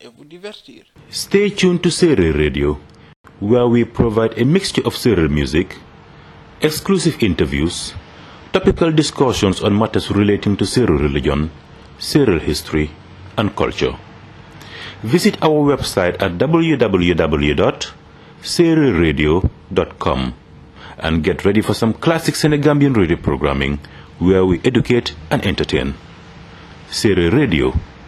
et vous divertir. Stay tuned to Radio, where we provide a mixture of serial music, exclusive interviews, topical discussions on matters relating to Serer religion, Serer history, and culture. Visit our website at www.sererradio.com and get ready for some classic Senegambian radio programming where we educate and entertain. Serer Radio,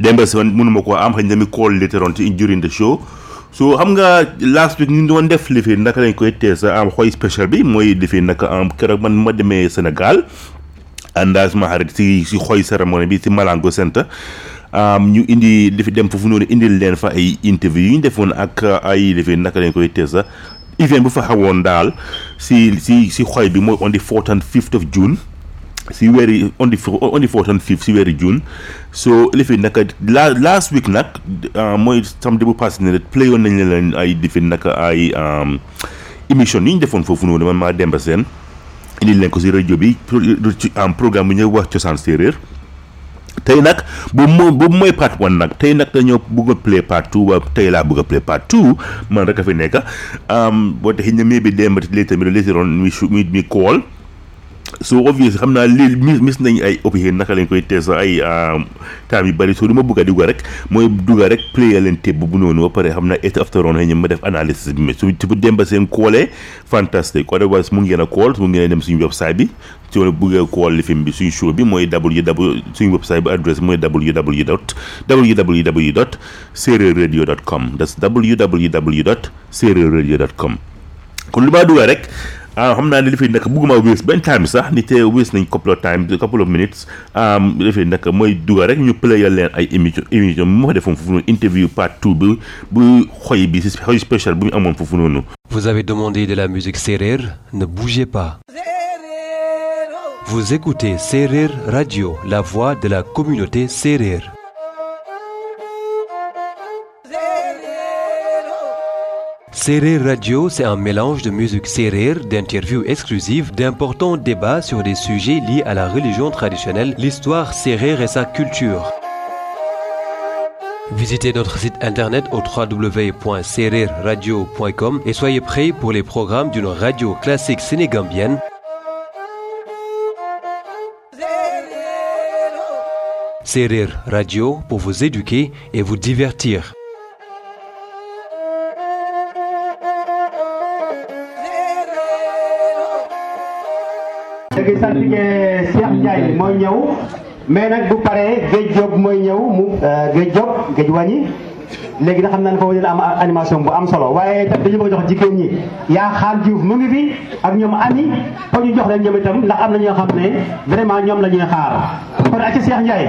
Demba si man mënuma koo am xëy na mi call later on ci during the show so xam nga last week ñu doon def lifin naka lañ koy tee sa am xoy special bi mooy lifin naka am keroog man ma demee Sénégal àndaa suma xarit si si xoy cérémonie bi si Malango Center am ñu indi lifi dem foofu noonu indil leen fa ay interview yu ñu defoon ak ay lifin naka lañ koy tee sa event bu fa xawoon daal si si si xoy bi mooy on the fourth and fifth of June si weeri on the fo- on the fourth and fifth si weeri June so li fi naka la last week nag ah, mooy samedi bu passé ne rek play yoon nañ leen ay di fi naka ay um, émission yi ñu defoon foofu noonu man maa Demba Seen indi leen ko si rajo bi pro- ci am programme bu ñuy wax cosaan séeréer tey nag bu mo bu mooy part one nag tey nag dañoo bëgg a play part two ba tey laa bëgg a play part two man rek a fi nekk boo tax ña maybe dem but later mi later on mi should mi mi call so obvious xam naa lii mis mis nañ ay opinion naka lañ koy tees ay temps yu bëri so du ma bëgg a dugga rek mooy dugga rek player leen téb bu noonu ba pare xam naa et after on xëy na ma def analysis bi mais su bu dem ba seen koolee fantastique otherwise mu ngeen a call mu ngeen a dem suñu website bi ci wala bëggee ko wàllu film bi suñu show bi mooy www suñu website bi adresse bi mooy www dot www dot séeréer radio dot com that's www dot séeréer radio dot com kon lu maa dugal rek ah xam naa ne li fi nekk bëgguma wees benn time sax ni te wees nañ couple of time couple of minutes li fi nekk mooy dugal rek ñu playal leen ay émission émission bi ma fa defoon foofu noonu interview part two bi bu xoy bi si xoy spécial bu ñu amoon foofu noonu. Vous avez demandé de la musique sérère, ne bougez pas. Vous écoutez Sérère Radio, la voix de la communauté sérère. Serrer Radio, c'est un mélange de musique serrée, d'interviews exclusives, d'importants débats sur des sujets liés à la religion traditionnelle, l'histoire serrée et sa culture. Visitez notre site internet au www.serrerradio.com et soyez prêts pour les programmes d'une radio classique sénégambienne. Serrer Radio pour vous éduquer et vous divertir. gi sant ñee Cheikh Ndiaye mooy ñëw mais nag bu paree géej job mooy ñëw mu euh, géej job géej wàññi léegi na xam naa ne foofu dina am animation bu am solo waaye itam dañu bëgg jox jigéen ñi yaa xaal Diouf mu ngi fi ak ñoom ami ko ñu jox leen ñoom itam ndax am na ñoo xam ne vraiment ñoom la ñuy xaar kon ak ci Cheikh Ndiaye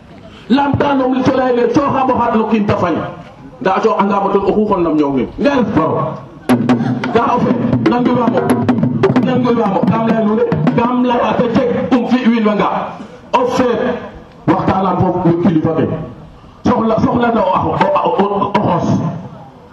lam tano mi tolay le to ha mo hat lo kin tafay da to anga mo tol ko xon nam ñow ni ngel baro da o fe nan do mo nan do mo kam la lu kam la wa te tek um fi wil nga o fe waxtaan ak foofu kilifa bi soxla soxla na o o o xos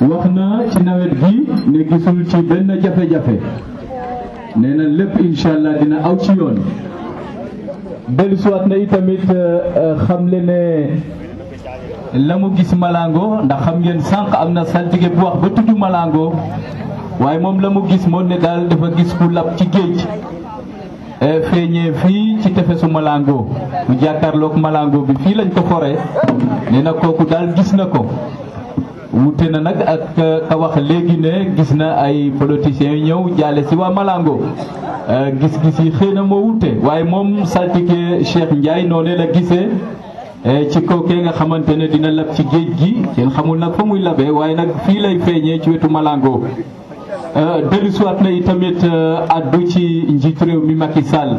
wax na ci nawet gi ne gisul ci benn jafe-jafe nee na lépp incha allah dina aw ci yoon dellusiwaat na itamit euh, euh, xam le ne la mu gis Malango ndax xam ngeen sànq am na saltige bu wax ba tudd Malango waaye moom la mu gis moom ne daal dafa gis ku lab ci géej eh, feeñee fii ci tefesu Malango mu jàkkaarloog Malango bi fii lañ ko foree nee na kooku daal gis na ko wute na nag ak eh, ka wax léegi ne gis na ay politiciens yu ñëw jaale si waa Malango eh, gis-gis yi xëy na moo wute waaye moom saltige Cheikh Ndiaye noonee la gisee Eh, ci kaw kee nga xamante ne dina lab ci géej gi kenn xamul nag fa muy labee waaye nag fii lay feeñee ci wetu Malango Euh, dellusiwaat na itamit euh, addu ci njiitu réew mi Macky Sall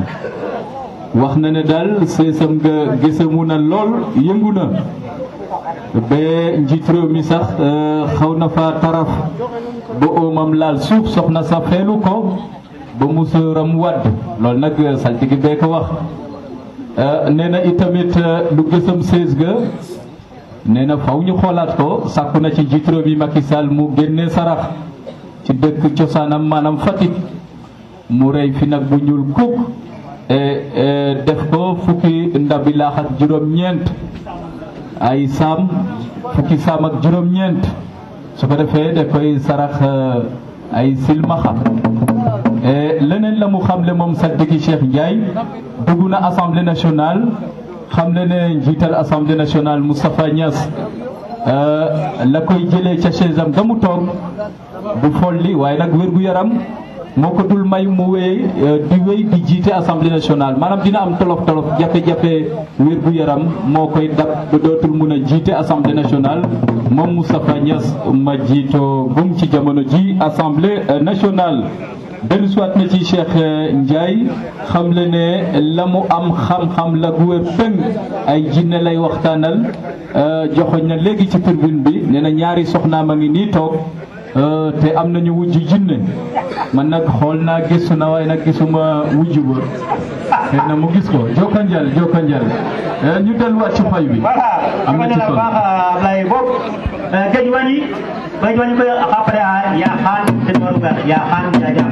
wax na ne daal seesam nga gisamu na lool yëngu na ba njiitu réew mi sax euh, xaw na fa taraf ba oomam laal suuf soxna sa feelu ko ba musóoram wadd loolu nag saltigi bee ko wax nee na itamit lu gësam sees ga nee na faw ñu xoolaat ko sàkku na ci jiitu réew mi Macky Sall mu génne sarax ci dëkk cosaanam maanaam Fatick mu rey fi nag bu ñuul kukk e, e, def ko fukki ndabi laax ak juróom-ñeent ay saam fukki saam ak juróom-ñeent su ko defee da koy sarax euh, ay silmaxa leneen la mu xamle moom Sadiki Cheikh Ndiaye dugg na assemblée nationale xamle ne njiital assemblée nationale Moustapha Niass euh, la koy jëlee ca chaise am ga mu toog du folli waaye nag wér gu yaram moo ko dul may mu wéy euh, di wéy di jiite assemblée nationale maanaam dina am tolof tolof jafe-jafe wér gu yaram moo koy dab ba dootul mun a jiite assemblée nationale moom Moustapha Niass ma jiitoo gum ci jamono ji assemblée euh, nationale. dellu siwaat na ci Cheikh euh, Ndiaye xam le ne la mu am xam-xam la bu wér pëng ay jinne lay waxtaanal joxoñ na léegi ci tribune bi nee na ñaari soxnaam a ngi nii toog. euh, te am nañu wujj jinne man nag xool naa gis na waaye nag gisuma wujj ba xëy na mu gis ko jokka njal jokka njal euh, ñu delluwaat ci fay bi am na ci solo euh, géej wañi géej wañi koy après a yaa xaan te nooru gar yaa xaan yaa jaam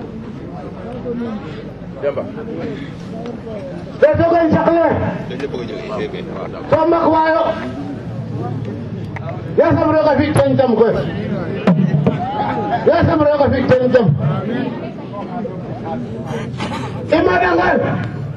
Demba. te soo koy jaxle. soo mag waayo. yaa sam roog a fi teen jam koy. yaa sam roog a fi teen jam. i ma dangal.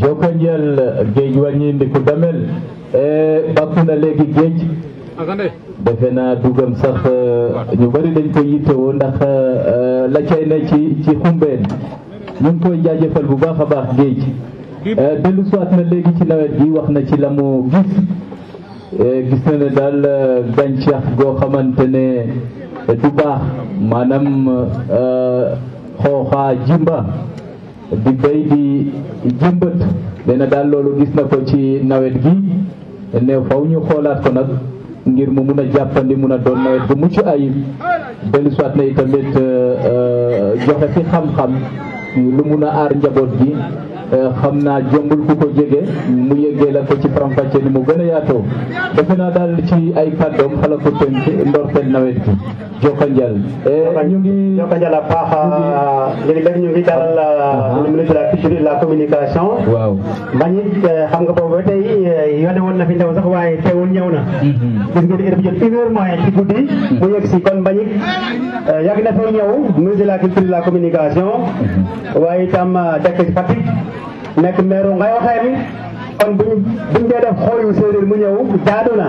jokka njël géej wàññi ndiku damel e bàkku na léegi géej defe naa dugam sax ñu bari dañ koy yittewoo ndax la cay ne ci ci xumbeen ñu ngi koy jaajëfal bu baax a baax géej dellu soit na léegi ci nawet gi wax na ci la mu gis gis na ne daal gàncax goo xamante ne du baax maanaam xooxaa jimba di béy di jëmbat nee na daal loolu gis na ko ci nawet gi ne faw ñu xoolaat ko nag ngir mu mun a jàppandi mun a doon nawet bu mucc ayib dellu soit na itamit euh, euh, joxe fi xam-xam lu mun a aar njaboot gi euh, xam naa jombul ku ko jege mu yëggee la ko ci faram-fàcce ni mu gën a yaatoo defe naa daal ci ay kàddoom xala ko tënk ndorteel nawet gi Jokanjal. Eh, ñu ngi Jokanjal a paax léegi nag ñu ngi dalal le ministre de la culture et de la communication. waaw man it eh, xam nga boobu ba tey eh, yónnee woon na fi ndaw sax waaye teewul ñëw na. Mhm. gis ngeen heure bi jot une heure moins ci guddi. Mhm. mu yegg si kon bañ it yàgg na fay ñëw ministre de la culture et de la communication. Mhm. waaye itam dëkk Fatick nekk maire Ngaye Waxeem kon buñ buñ dee def xool yu séeréer mu ñëw jaadu na.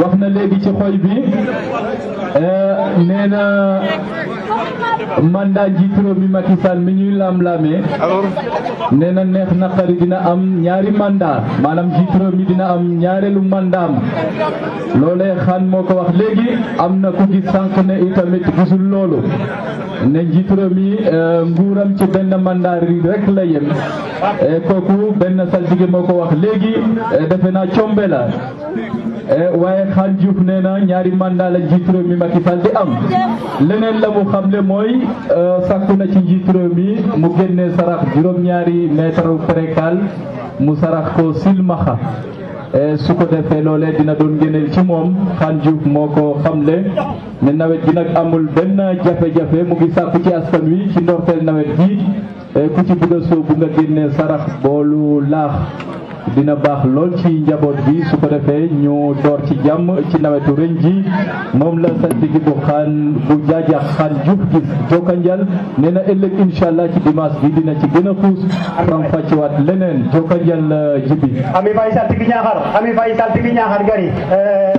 wax na léegi ci xoy bi euh, nee na mandat njiitu réew mi Macky Sall mi ñuy laam-laamee nee na neex naqari dina am ñaari mandat maanaam njiitu réew mi dina am ñaareelu mandaam loolee xaan moo ko wax léegi am na ku gis sànq ne itamit gisul loolu ne njiitu réew mi euh, nguuram ci benn mandat rek la yem euh, kooku benn saltige moo ko wax léegi defe naa combe la Eh, waaye xaal Diouf nee na ñaari mandat la njiit réew mi Macky Sall di am leneen la mu xamle mooy euh, sàkku na ci njiit réew mi mu génnee sarax juróom-ñaari mètre précal mu sarax ko silmaxa eh, su ko defee loolee dina doon ngéneel ci moom xaal Diouf moo ko xamle ne nawet bi nag amul benn jafe-jafe mu ngi sàkku ci askan wi ci ndorteel nawet bi Eh, ku ci bëgg a sóobu nga génnee sarax boolu laax dina baax lool ci njaboot bi su ko defee ñu door ci jàmm ci nawetu ren ji moom la saltigi bu xaan bu jaajax xaan jub gis jokkanjal nee na ëllëg incha allah ci dimanche bi dina ci gën a xuus faram fàccewaat leneen jokkanjal eh, jibi ami fay saltigi ñaaxar ami fay saltigi ñaaxar gari eh,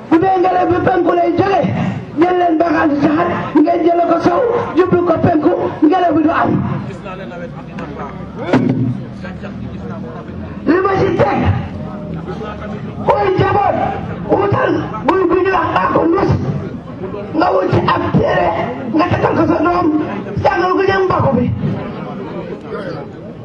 bu dee ngelaw bi penku lay jóge jël leen baaxaan si saxar ngeen jële ko sow jublu ko penku ngelaw bi du am li ma si teg mooy jaboot wutal buy bu ñu wax baaxu nus nga wut ci ab téere nga takkal ko sa doom jàngal ko ñam mbokk bi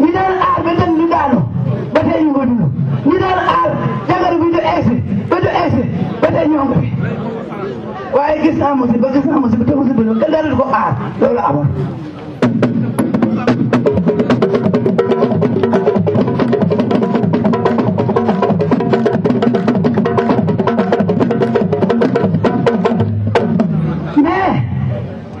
ñu doon aar ba dem ñu daanu ba tey ñu ngi dund ñu doon aar jàngoro bi du egsi ba du egsi ba tey ñoo ngi fi waaye gis naa musiba gis naa musiba te musiba loolu kenn daal du ko aar loolu amoon.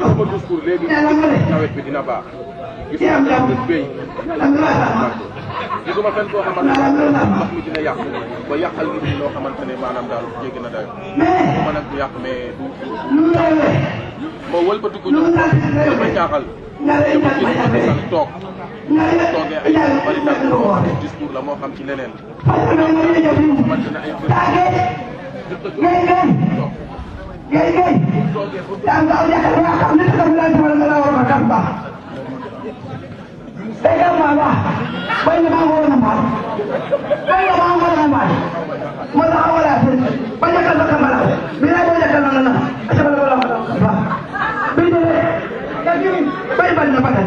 sama discours léegi nawet bi dina baax gisuma nawet bi béy gisuma fenn koo xamante ne ndox mi dina yàqu ba yàqal nit ñi loo xamante ne maanaam daal jéggi na dayo su ma nag yàq mais du ma wëlbatiku ñu dama jaaxal dama gis Macky Sall toog toogee ay bari daal moo xam discours la moo xam ci leneen xamante ne ay Gay gay daan daaw yaakaar naa xam ne sax laa jëmal nga laa war a kan baax day dem maa baax bay na maa waroon a mbaal bay na maa waroon a mbaal moo tax a walaat ba ñàkkal ba kambala mi laa boo ñàkkal na na asaka la wala baax bay na bay bal na bakal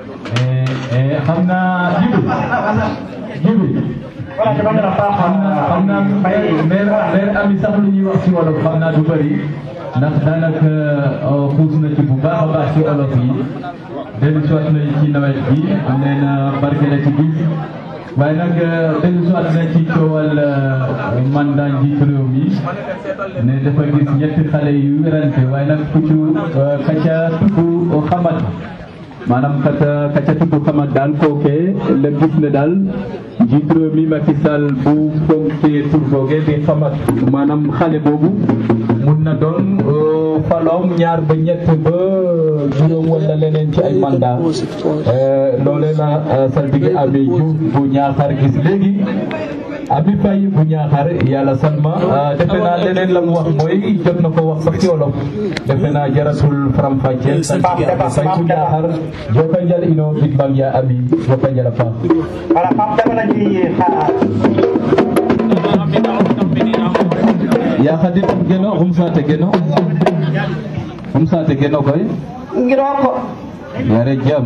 xam naa jibi jibi voilà dama gën a baax xam naa xam naa mère mère ami sax lu ñuy wax ci wolof xam naa du bëri ndax daanaka euh, xuus na ci bu baax a baax ci wolof yi dellu soit na ci nawet bi am nee na barke la ci gis waaye nag euh, dellu soit na ci coowal euh, mandat njiitu réew mi ne dafa gis ñetti xale yu werante waaye nag ku ci ka ca tudd xamat maanaam kata kaca tudd xamat daal kooke la gis ne daal njiit réew mi Macky Sall bu fonkee tur googe di xamat maanaam xale boobu mun na doon euh, faloom ñaar ba ñett ba juróom wala leneen ci ay mandat euh, loolee la euh, saltige Abbé Diouf bu ñaaxar gis léegi Abi Faye bu ñaaxar yàlla salma ah, defe naa leneen la mu wax mooy jot na ko wax sax ci wolof defe naa jaratul faram fàcceel sant Abi Faye bu ñaaxar joko njal ino bit bam ya abi joko njal a paax voilà Pape Daba la ñuy xaar yaa xadi tam geno xum saate geno xum saate geno koy ngiroo ko yare jam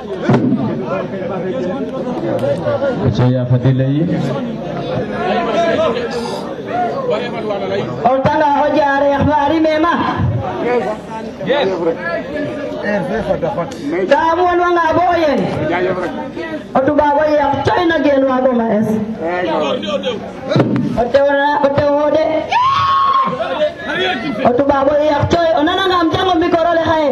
ca yaa fa di lay o tanga o jaareex fa rime ma daa moon wa nga bo yen o tubaab o yeex coy na geen wa goma es o tew na o tew o de o tubaab o yeex coy o nanangaam jang o micro le xaye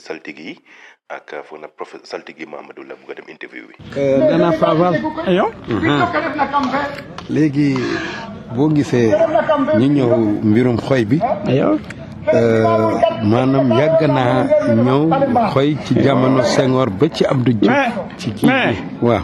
saltigi yi ak foog na professeur saltigi Mamadou la bugg a dem interview bi. dana faabal yow. léegi boo gisee ñu ñëw mbirum xoy bi. yow. maanaam yàgg naa ñëw xoy ci jamono Senghor ba ci Abdou Diouf. ci kii bi waaw.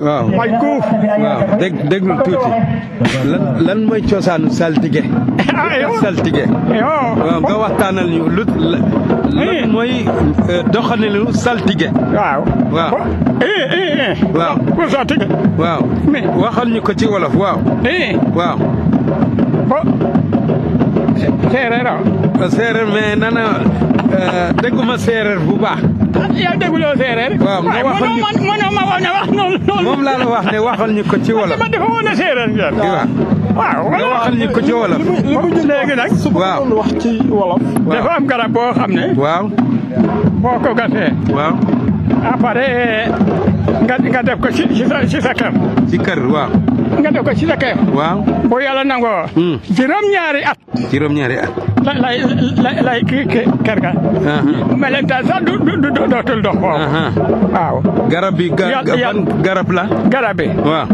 waaw may kuuf waaw dégg déglu tuuti lan lan mooy cosaanu saltige saltige waaw nga waxtaanal ñu lu lan mooy euh, doxalinu saltige waaw waaw eh eh eh waaw ko sa tege waaw mais waxal ñu ko ci wolof waaw eh waaw ko seereer séeréer mais nana euh, dégguma séeréer bu baax ah yow dégguloo seereer waaw nga waxal ñu ko mënoo ma wax ne wax noonu noonu. moom laa la wax ne waxal ñu ko ci wolof. ma dafa woon a séeréer ngeen. waaw nga waxal ñu ko ci wolof. li mu léegi nag. su ko doon wax ci wolof. dafa am garab boo xam ne. waaw. boo ko gasee. waaw. après nga nga def ko ci ci sa ci sa kër. ci kër waaw. nga def ko ci sa kër. waaw. bu yàlla nangoo. Hmm. juróom-ñaari at. juróom-ñaari at. la la la la kii kër ga. melentaan sax du du du dootul dox foofu. waaw. garab bi ga Yàlla- ban garab la. garab bi. waaw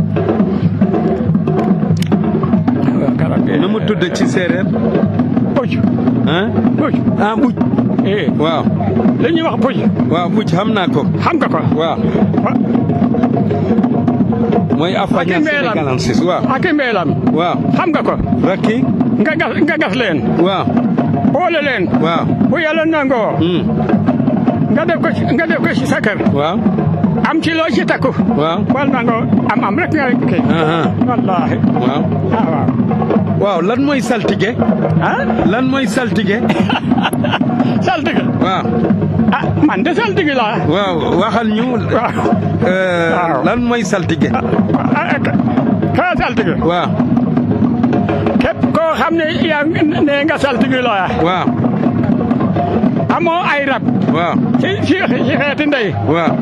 garab bi. nu mu tudd ci séeréer. puj ah puj. ah buj. eh waaw li ñuy wax puj. waaw buj xam naa ko. xam nga ko. waaw wa- mooy Afaña Ak i meelam. Sénégalensis waaw ak i meelam. waaw. xam nga ko. rakki. nga gas nga gas leen. waaw. boole leen. waaw bu yàlla nangoo. Hmm. nga def ko ci nga def ko ci sa kër. waaw. am ci loo ci takku. waaw wal nangoo am am rek nga kii. wallaahi. waaw ah, waaw. waaw lan mooy saltige. ah lan mooy saltige. saltige. waaw. ah man de saltige laa. waaw waxal ñu. waaw. Euh, lan mooy saltige. Ah, ah, saltige waaw képp koo xam ne yaa ne nga saltige looya waaw amoo ay rab waaw ci ci ci xeeti ndey waaw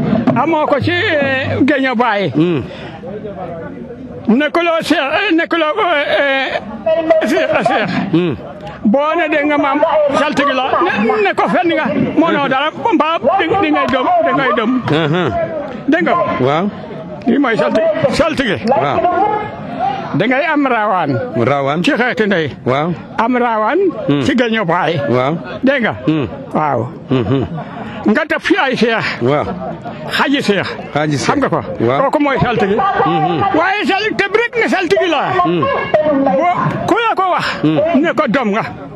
amoo ko ci eh, géño baay hmm. nekkuloo seex eh, nekkuloo eh, seex seex hmm. boo ne dégg nga maam saltige la ne ko fenn nga mënoo dara mbaa di ngay dëm di ngay dëm uh-huh. dégg nga waaw lii mooy saltige saltige. waaw. da ngay am raawaan. raawaan ci xeeti ndey. waaw am raawaan. Hmm. ci gañu baay. waaw dégg nga. Hmm. waaw. Hmm, nga def fi ay seex. waaw xaji seex. xaji seex xam nga ko. waaw kooku mooy saltige. waaye sal tëb rek ne saltige laa. boo ku la ko wax. ne ko doom nga.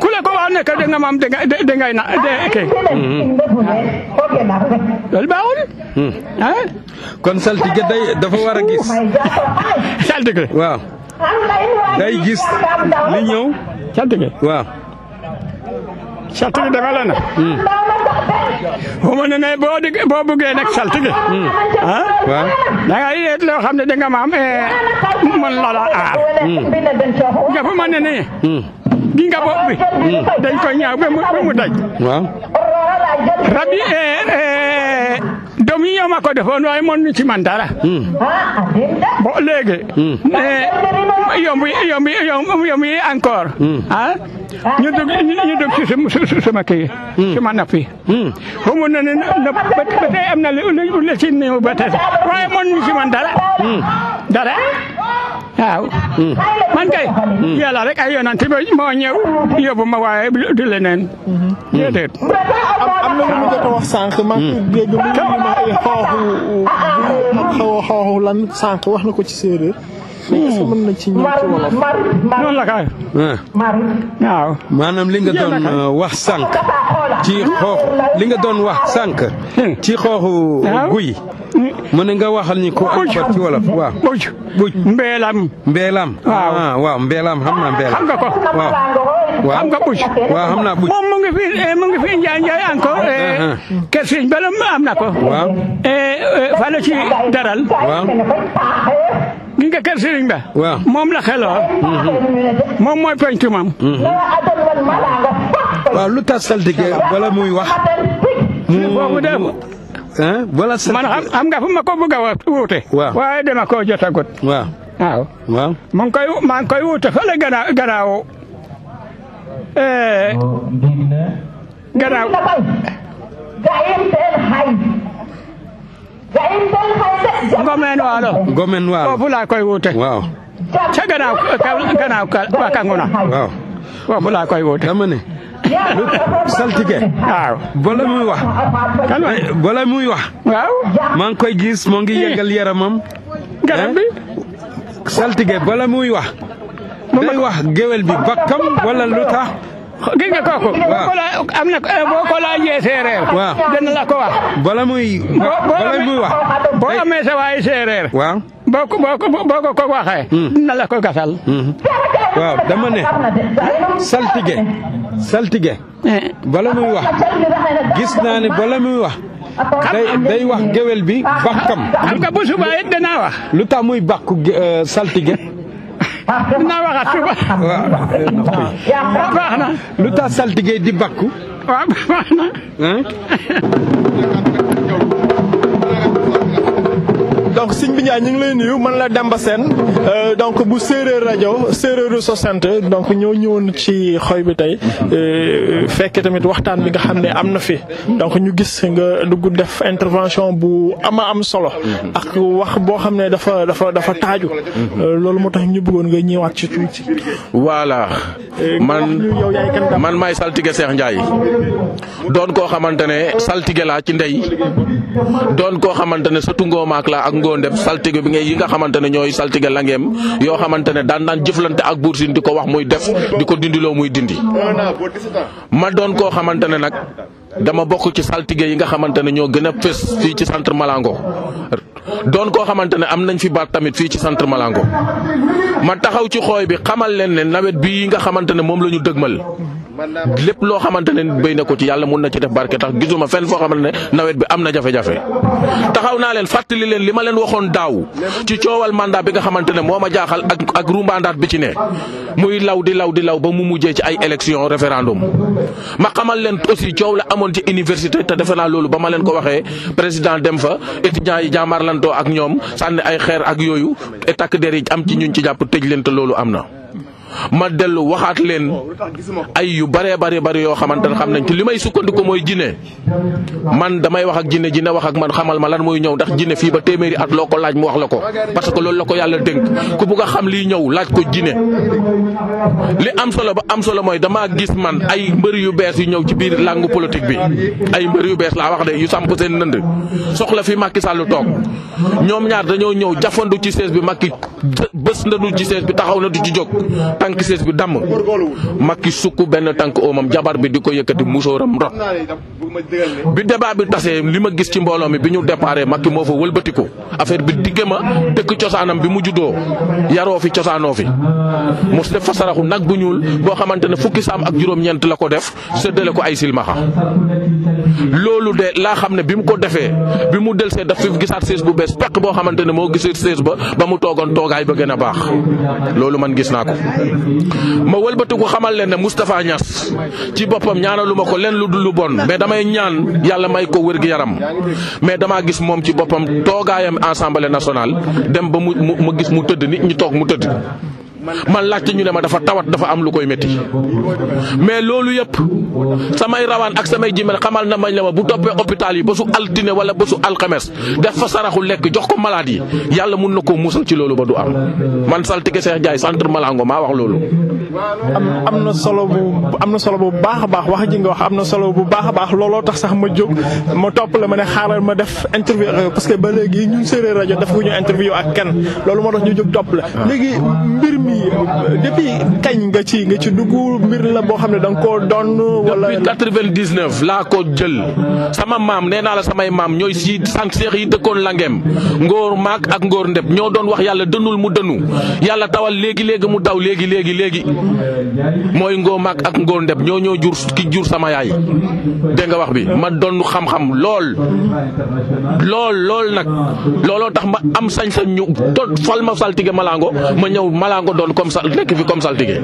ku la ko wax ne que danga maam danga dangay na de kay loolu baaxul ah kon saltige day dafa war a gis saltige waaw day gis li ñëw saltige waaw saltige danga la na bu ma ne ne boo di boo buggee nekk saltige ah waaw da nga yéet loo xam ne danga maam eh, mën la la aar nga fu ma ne ne Hmm. gi nga bopp bi. Hmm. dañ ko ñaaw ba mu ba mu daj. waaw. rabi eh, eh, doom yi ñoo ma ko defoon waaye mënuñu ci man dara. Hmm. bo léegi. Eh, yomb yi yomb yi yomb yi encore. ah ñu dugg ñu dugg ci sama kii. sama napp yi. Hmm. xamoon na ne na ba tey am na lu la si néew ba tey waaye man ñu si man dara. Hmm. dara waaw. Hmm. man kay. yàlla rek ay yonante ba moo ñëw yóbbu ma waaye du leneen. déedéet. am na lu mu jot a wax sànq. maa ngi dégg mu ngi ma ay xooxu xooxu lan sànq wax na ko ci séeréer. mën na ci ñëw ci wolof mar mar noonu la kay ah mar waaw maanaam li nga Yéen doon a kay. euh, wax sànq ci xoox li nga doon wax sànq ci xooxu Waaw. guy mu ne nga waxal ñi ko am ci wolof waaw buj buj mbeelam mbeelaam Waaw. ah waaw mbeelaam xam naa mbeelaam xam nga ko waaw waaw xam nga buj waaw xam naa buj moom mu ngi fi eh, mu ngi fi njaay njaay encore eh, Uh-huh. kër sëñ Bala ma am na ko. waaw. Eh, eh, fa la ci daral. waaw. gi nga kër sëriñ ba. waaw moom la xeloo. moom mooy pencu mam. waaw lu tax saltige wala muy wax. mu boobu de. ah wala saltige man xam xam nga fu ma ko bëgg a wax wuute. waaw waaye dama koo jot a gut. waaw. waaw. waaw. mu ngi koy maa ngi koy wuute fële gannaaw gannaaw. Eh, gannaaw gomen waalo gomen waalo foofu laa koy wuute waaw ca gannaaw gannaaw waa kanguna waaw foofu laa koy wuute dama ne saltige waaw bala muy wax bala muy wax waaw maa ngi koy gis moo ngi yëgal yaramam garab bi saltige bala muy wax day wax géwél bi bakkam wala lu tax gis nga kooku. waaw ko laa am na eh, boo ko laajee séeréer. waaw dana la ko wax. bala muy. bala muy wax. boo amee sa waay séeréer. waaw boo ko boo ko boo ko ko waxee. Hmm. dina la ko gasal. Hmm. waaw dama ne. saltige. saltige. Eh. bala muy wax. gis naa ne bala muy wax. day day wax géwél bi bàkkam. xam nga bu subaa it danaa wax. lu tax muy bàkku eh, saltige. dinaa waxaat suba. waaw baax na. lu tax saltige di bakku. waaw baax na. donc sëñ bi Ndiaye ñu ngi lay nuyu man la Demba Sène euh, donc bu séeréer rajo séeréeru 60 donc ñoo ñëwoon ci xoy bi tey euh, fekk tamit waxtaan bi nga xam ne am na fi. donc ñu gis nga dugg def intervention bu ama am solo. Mhm. ak wax boo xam ne dafa dafa dafa taaju. Mhm. Euh, loolu moo tax ñu bëggoon nga ñëwaat ci tuuti. voilà euh, man man maay saltige Cheikh Ndiaye doon koo xamante ne saltige laa ci ndey doon koo xamante ne surtout ngoomaak laa ak ngoondem saltige bi ngay yi nga xamante ne ñooy saltige langeem yoo xamante ne daan daan jëflante ak buur di ko wax muy def di ko dindiloo muy dindi. ma doon koo xamante ne nag dama bokk ci saltige yi nga xamante ne ñoo gën a fës fii ci centre Malango doon koo xamante ne am nañ fi baat tamit fii ci centre Malango ma taxaw ci xooy bi xamal leen ne nawet bii nga xamante ne moom la ñu dëgmal lépp loo xamante ne béy na ko ci yàlla mun na ci def barke tax gisuma fenn foo xamante ne nawet bi am na jafe-jafe taxaw naa leen fàttali leen li ma leen waxoon daaw ci coowal mandat bi nga xamante ne moo ma jaaxal ak ak rumbaandaat bi ci ne muy law di law di law ba mu mujjee ci ay élection référendum ma xamal leen aussi coow la amoon ci université te defe naa loolu ba ma leen ko waxee président dem fa étudiants yi jaamarlantoo ak ñoom sànni ay xeer ak yooyu et takk der yi am ci ñun ci jàpp tëj leen te loolu am na. ma dellu waxaat leen ay yu bëree bëri bëri yoo xamante ne xam nañ ci li may sukkandiku mooy jinne man damay wax ak jinne jinne wax ak man xamal ma lan mooy ñëw ndax jinne fii ba téeméeri at loo ko laaj mu wax la ko parce que loolu la ko yàlla dénk ku bugg a xam liy ñëw laaj ko jinne li am solo ba am solo mooy damaa gis man ay mbër yu bees yu ñëw ci biir làngu politique bi ay mbër yu bees laa wax de yu samp seen nënd soxla fi Macky Sall toog ñoom ñaar dañoo ñëw jafandu ci sees bi Macky bës na du ci sees bi taxaw na du ci jóg tànk sees bi damm Macky sukk benn tànk oomam jabar bi di ko yëkkati musóoram rot bi débat bi tasee li ma gis ci mbooloo mi bi ñu déparé Macky moo fa wëlbatiku affaire bi digge ma dëkk cosaanam bi mu juddoo yaroo fi cosaanoo fi mu def fa saraxu nag bu ñuul boo xamante ne fukki saam ak juróom-ñeent la ko def séddale ko ay silmaxa loolu de laa xam ne bi mu ko defee bi mu delsee daf fi gisaat siis bu bees peq boo xamante ne moo gisaat siis ba ba mu toogoon toogaay ba gën a baax loolu man gis naa ko ma wëlbati ko xamal leen ne Moustapha Niass ci boppam ñaanalu ma ko leen lu dul lu bon mais damay ñaan yàlla may ko wér gi yaram mais damaa gis moom ci boppam toogaayam assemblée nationale dem ba mu mu gis mu tëdd nit ñi toog mu tëdd man laajte ñu ne ma dafa tawat dafa am lu koy métti mais loolu yëpp samay rawaan ak samay jimel xamal na mañ la ma bu toppee hôpital yi ba su altine wala ba su alxames def fa saraxu lekk jox ko malade yi yàlla mun na koo musal ci loolu ba du am man saltige Cheikh Ndiaye centre Malango maa wax loolu. am am na solo bu am na solo bu baax a baax wax ji nga wax am na solo bu baax a baax looloo tax sax ma jóg ma topp la ma ne xaaral ma def. interview euh, parce que ba léegi ñun séeréer rajo def ñu interview ak kenn loolu moo tax ñu jóg topp la. Ah. léegi mbir mi euh, depuis kañ nga ci nga ci dugg mbir la boo xam ne da nga koo doon. wala depuis quatre-vingt-dix-neuf laa ko jël sama maam nee naa la samay maam ñooy si sànq seex yi dëkkoon Langem ngóor maak ak ngóor ndeb ñoo doon wax yàlla dënul mu dënu yàlla tawal léegi léegi mu daw léegi léegi léegi mooy ngóor maak ak ngóor ndeb ñoo ñoo jur. ki jur sama yaay dégg nga wax bi ma doon xam-xam lool lool lool nag looloo tax ma am sañ-sañ ñu doon fal ma saltige malaango ma ñëw malaango doon comme sal nekk fi comme saltige.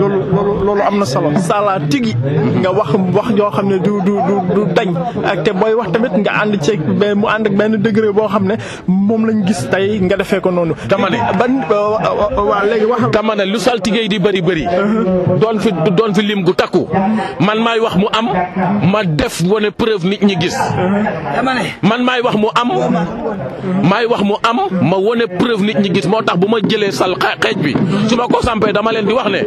loolu loolu loolu am na solo sala tigi nga wax wax joo xam ne du du du du dañ ak te booy wax tamit nga ànd ceeg mu ànd ak benn degré boo xam ne moom lañ gis tey nga defee ko noonu. dama ne ban euh, waa léegi wax. dama ne lu saltige yi di bëri bëri. Uh-huh. doon fi doon fi lim gu takku. man maay wax mu am. ma def wane preuve nit ñi gis. Uh-huh. man maay wax mu am. maay wax mu am ma wane preuve nit ñi gis moo tax bu ma jëlee sal xeej bi su ma ko sampee dama leen di wax ne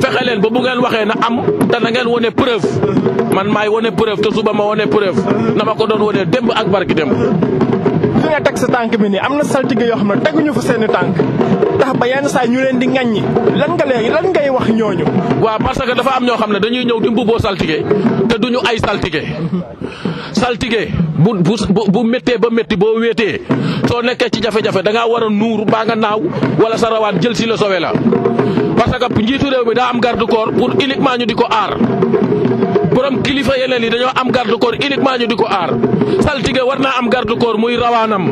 fexe leen ba bu ngeen waxee na am. te na ngeen wone preuve man maay wone preuve te suba ma wone preuve na ma ko doon wone démb ak barki démb. fi nga teg sa tànk bi nii am na saltige yoo xam ne teguñu fa seen i tànk tax ba yenn saa ñu leen di ŋaññi lan nga leen lan ngay wax ñooñu. waaw parce que dafa am ñoo xam ne dañuy ñëw di mbubboo saltige te duñu ay saltige. saltige bu bu bu méttee ba métti boo wéetee soo nekkee ci jafe-jafe da ngaa war a nuur baa nga naaw wala sa rawaan jël si la sowe la parce que njiitu réew mi daa am garde corps pour uniquement ñu di ko aar borom kilifa yeneen yi dañoo am garde corps uniquement ñu di ko aar saltige war naa am garde corps muy rawaanam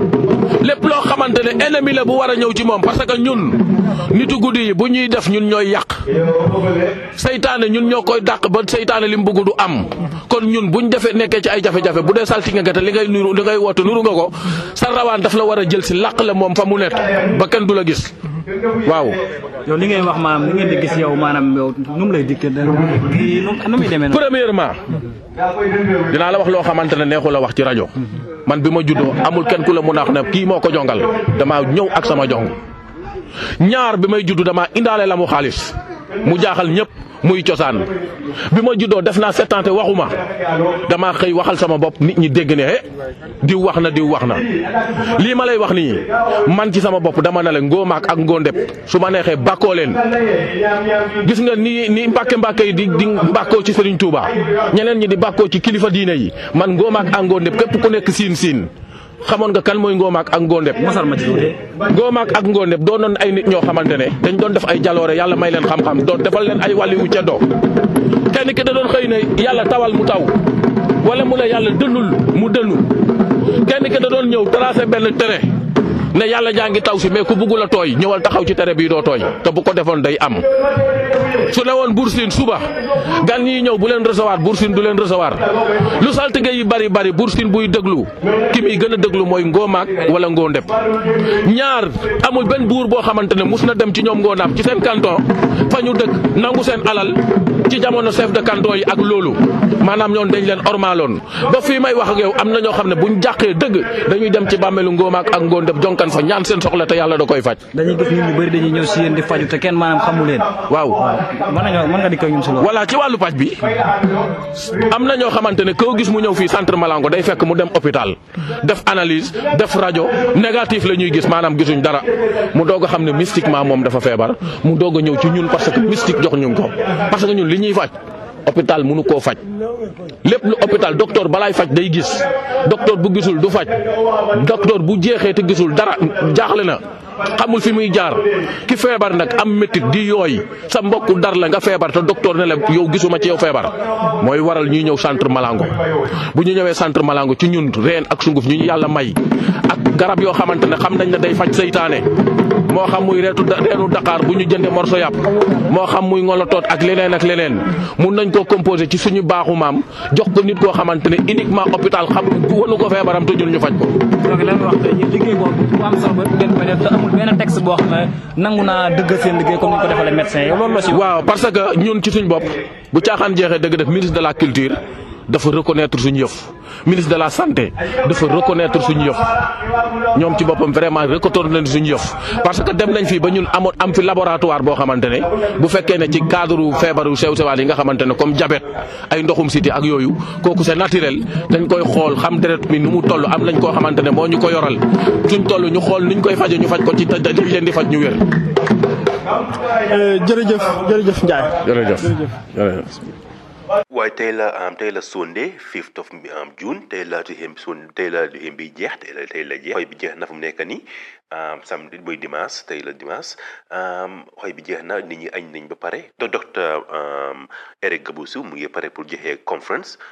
lépp loo xamante ne ennemi la bu war a ñëw ci moom parce que ñun nitu guddi yi bu ñuy def ñun ñooy yàq. seytaane ñun ñoo koy dàq ba seytaane li mu bëgg du am kon ñun buñ defee nekkee ci ay jafe-jafe bu dee salti nga te li ngay nuru li ngay woote nuru nga ko sa rawaan daf la war a jël si làq la moom fa mu nekk ba kenn du la gis waaw. yow li ngay wax maanaam li ngeen di gis yow maanaam yow nu mu lay dikkee da kii nu nu muy demee noonu. premièrement dinaa la wax loo xamante ne neexu la wax ci rajo man bi ma juddoo amul kenn ku la mun a wax ne kii moo ko jongal damaa ñëw ak sama jong ñaar bi may juddu dama indaale lamu xaalis mu jaaxal ñëpp muy cosaan bi ma juddoo def naa sept ans te waxuma damaa xëy waxal sama bopp nit ñi dégg ne eh diw wax na diw wax na lii ma lay wax nii man ci sama bopp dama ne la ngóomaak ak ngóondeb su ma neexee bàkkoo leen gis nga ni ni mbàkke mbàkke yi di di mbàkkoo ci Serigne Touba ñeneen ñi di bàkkoo ci kilifa diine yi man ngóomaak ak ngóondeb képp ku nekk siin siin xamoon nga kan mooy ngoomaak ak ngóondeb masal ma ci tuuti ngoomaak ak ngóondeb doon noon ay nit ñoo xamante ne dañ doon def ay jaloore yàlla may leen xam-xam doon defal leen ay wàlliwu ceddoo kenn ki da doon xëy ne yàlla tawal mu taw wala mu ne yàlla dënnul mu dënnu kenn ki da doon ñëw tracé benn tere ne yàlla jaa ngi taw si mais ku buggul a tooy ñëwal taxaw ci tere bii doo tooy te bu ko defoon day am su ne woon bursin suba gan ñi ñëw bu leen recevoir bursin du leen recevoir lu saltige yi bari bari bursin buy déglu ki muy gën a déglu mooy ngoomaak wala ngoo ndep ñaar amul benn buur boo xamante ne mus na dem ci ñoom ngoo naaf ci seen canton fa ñu dëkk nangu seen alal ci jamono chef de canton yi ak loolu maanaam ñoon dañ leen ormaaloon ba fii may wax ak yow am na ñoo xam ne buñ jàqee dëgg dañuy dem ci bàmmeelu ngoomaak ak ngoo ndep jonkan fa ñaan seen soxla te yàlla da koy faj dañuy gis nit ñu bëri dañuy ñëw si yéen di faju te kenn maanaam xamu leen. waaw mën nañoo mën nga di ko ñun si loolu. voilà ci wàllu paj bi am na ñoo xamante ne koo gis mu ñëw fii centre Malango day fekk mu dem hôpital def analyse def rajo négatif la ñuy gis maanaam gisuñ dara mu doog a xam ne mystiquement moom dafa feebar mu doog a ñëw ci ñun parce que mystique jox ñu ko parce que ñun li ñuy faj. hôpital mënu koo faj lépp lu hôpital docteur balaay faj day gis docteur bu gisul du faj docteur bu jeexee te gisul dara jaaxle na xamul fi muy jaar ki feebar nag am métit di yooy sa mbokku dar la nga feebar te docteur ne la yow gisuma ci yow feebar mooy waral ñuy ñëw centre Malango bu ñu ñëwee centre Malango ci ñun reen ak sunguf ñu ñu yàlla may ak garab yoo xamante ne xam nañ ne day faj seytaane moo xam muy reetu reenu Dakar bu ñu jëndee morso yàpp moo xam muy ngolotoot ak leneen ak leneen mun nañ koo composé ci suñu baaxu maam jox ko nit koo xamante ne uniquement hôpital xam wanu ko feebaram te ñun ñu faj ko. donc lan wax tey ñun liggéey boobu bu am solo ngeen koy def te amul benn texte boo xam ne nangu naa dëgg seen liggéey comme ni ñu ko defalee médecin yow loolu la si. waaw parce que ñun ci suñu bopp. bu caaxaan jeexee dëgg def ministre de la culture dafa reconnaître suñu yëf ministre de la santé dafa reconnaître suñu yëf ñoom ci boppam vraiment reconnaître nañ suñu yëf parce que dem nañ fii ba ñun amoon am fi laboratoire boo xamante ne bu fekkee ne ci cadre feebaru sew sewaan yi nga xamante ne comme diabète ay ndoxum siti ak yooyu kooku c'est naturel dañ koy xool xam deret mi nu mu toll am nañ koo xamante ne moo ñu ko yoral suñ toll ñu xool niñ koy faje ñu faj ko ci te dañ leen di faj ñu wér Euh, jërëjëf jërëjëf Ndiaye. jërëjëf jërëjëf. waaye tey la am tey la Sunday fifth of um, June tey la ci xem sun tey la ci xem bi jeex tey la tey la jeex xooy bi jeex na fu mu nekk nii um, samedi mooy dimanche tey la dimanche um, xooy bi jeex na nit ñi añ nañ ba pare do docteur Eric Gabusu mu ngi pare pour joxe conference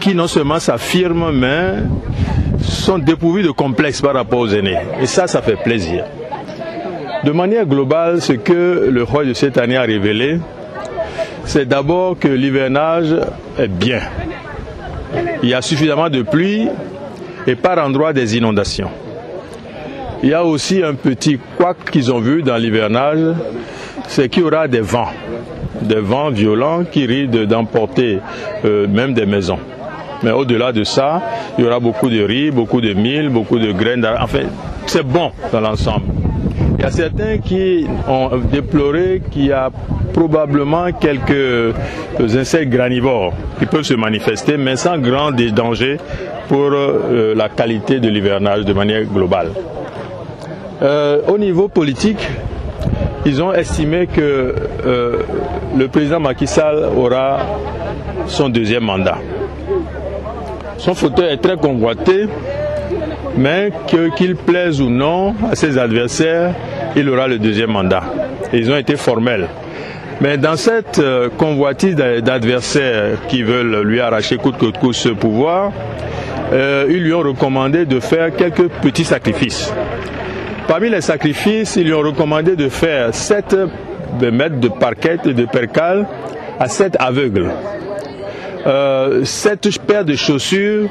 qui non seulement s'affirment, mais sont dépourvus de complexes par rapport aux aînés. Et ça, ça fait plaisir. De manière globale, ce que le roi de cette année a révélé, c'est d'abord que l'hivernage est bien il y a suffisamment de pluie et par endroit des inondations. Il y a aussi un petit couac qu'ils ont vu dans l'hivernage, c'est qu'il y aura des vents, des vents violents qui risquent d'emporter euh, même des maisons. Mais au-delà de ça, il y aura beaucoup de riz, beaucoup de mil, beaucoup de graines. Enfin, c'est bon dans l'ensemble. Il y a certains qui ont déploré qu'il y a probablement quelques insectes granivores qui peuvent se manifester, mais sans grand danger pour euh, la qualité de l'hivernage de manière globale. Euh, au niveau politique, ils ont estimé que euh, le président Macky Sall aura son deuxième mandat. Son fauteuil est très convoité, mais qu'il plaise ou non à ses adversaires, il aura le deuxième mandat. ils ont été formels. Mais dans cette euh, convoitise d'adversaires qui veulent lui arracher coup de coûte ce pouvoir, euh, ils lui ont recommandé de faire quelques petits sacrifices. Parmi les sacrifices, ils lui ont recommandé de faire 7 mètres de parquette et de percale à sept aveugles. Euh, 7 paires de chaussures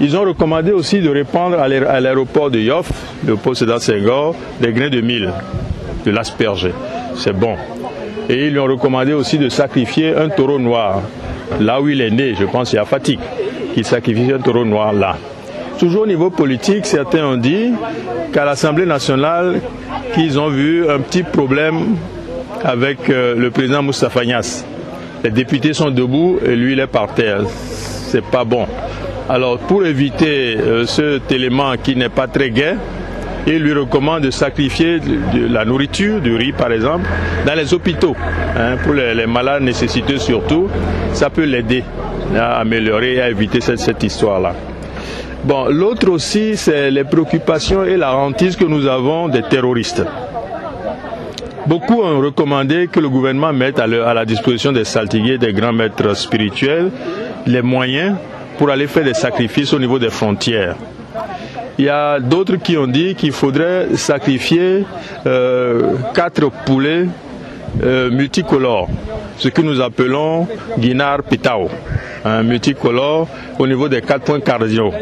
Ils ont recommandé aussi de répandre à l'aéroport de Yoff, le poste Senghor, des grains de mil, de l'asperge. C'est bon. Et ils lui ont recommandé aussi de sacrifier un taureau noir, là où il est né, je pense, il y a Fatigue, qu'il sacrifie un taureau noir là. Toujours au niveau politique, certains ont dit qu'à l'Assemblée nationale, qu'ils ont vu un petit problème avec euh, le président Moustapha Nias. Les députés sont debout et lui, il est par terre. C'est pas bon. Alors pour éviter euh, cet élément qui n'est pas très gai, il lui recommande de sacrifier de, la nourriture, du riz par exemple, dans les hôpitaux. Hein, pour les, malades nécessiteux surtout, ça peut l'aider à améliorer et à éviter cette, histoire-là. Bon, l'autre aussi, c'est les préoccupations et la hantise que nous avons des terroristes. Beaucoup ont recommandé que le gouvernement mette à, la disposition des saltigués, des grands maîtres spirituels, les moyens pour aller faire des sacrifices au niveau des frontières. Il y a d'autres qui ont dit qu'il faudrait sacrifier euh, quatre poulets euh, multicolores, ce que nous appelons guinard pitao, un multicolore au niveau des quatre points cardio.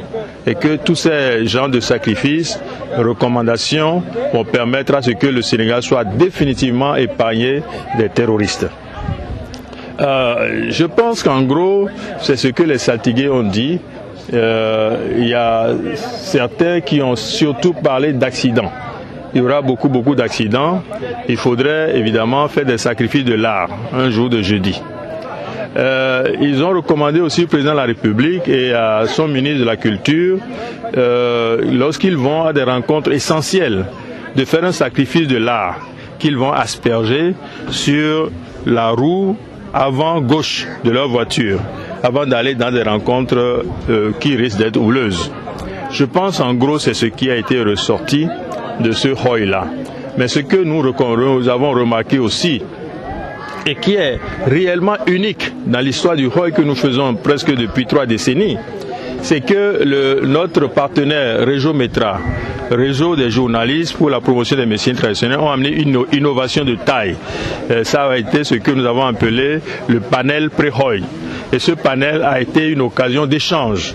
Et que tous ces genres de sacrifices, recommandations, vont permettre à ce que le Sénégal soit définitivement épargné des terroristes. Euh, je pense qu'en gros, c'est ce que les saltigués ont dit. Euh, il y a certains qui ont surtout parlé d'accidents. Il y aura beaucoup, beaucoup d'accidents. Il faudrait évidemment faire des sacrifices de l'art un jour de jeudi. Euh, ils ont recommandé aussi au président de la République et à son ministre de la Culture, euh, lorsqu'ils vont à des rencontres essentielles, de faire un sacrifice de l'art qu'ils vont asperger sur la roue avant gauche de leur voiture avant d'aller dans des rencontres euh, qui risquent d'être houleuses. Je pense en gros c'est ce qui a été ressorti de ce roi là Mais ce que nous, avons remarqué aussi, et qui est réellement unique dans l'histoire du Hoy que nous faisons presque depuis trois décennies, c'est que le, notre partenaire Réseau Métra, Réseau des journalistes pour la promotion des médecines traditionnelles, ont amené une innovation de taille. Euh, ça a été ce que nous avons appelé le panel pré-hoy. Et ce panel a été une occasion d'échange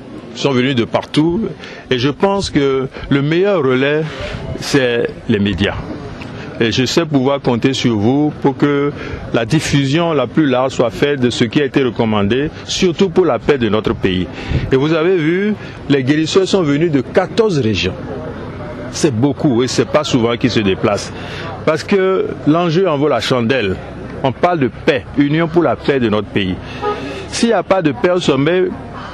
sont venus de partout. Et je pense que le meilleur relais, c'est les médias. Et je sais pouvoir compter sur vous pour que la diffusion la plus large soit faite de ce qui a été recommandé, surtout pour la paix de notre pays. Et vous avez vu, les guérisseurs sont venus de 14 régions. C'est beaucoup et c'est pas souvent qu'ils se déplacent. Parce que l'enjeu en vaut la chandelle. On parle de paix, union pour la paix de notre pays. S'il n'y a pas de paix au sommet,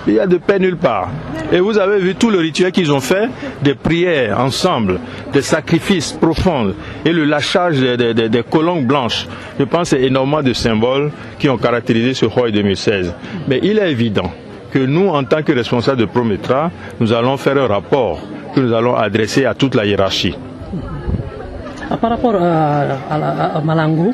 il y a de paix nulle part. Et vous avez vu tout le rituel qu'ils ont fait, des prières ensemble, des sacrifices profonds et le lâchage des, des, colonnes blanches. Je pense c'est énormément de symboles qui ont caractérisé ce Roy 2016. Mais il est évident que nous, en tant que responsables de Prometra, nous allons faire un rapport que nous allons adresser à toute la hiérarchie. Ah, par rapport à, Malango,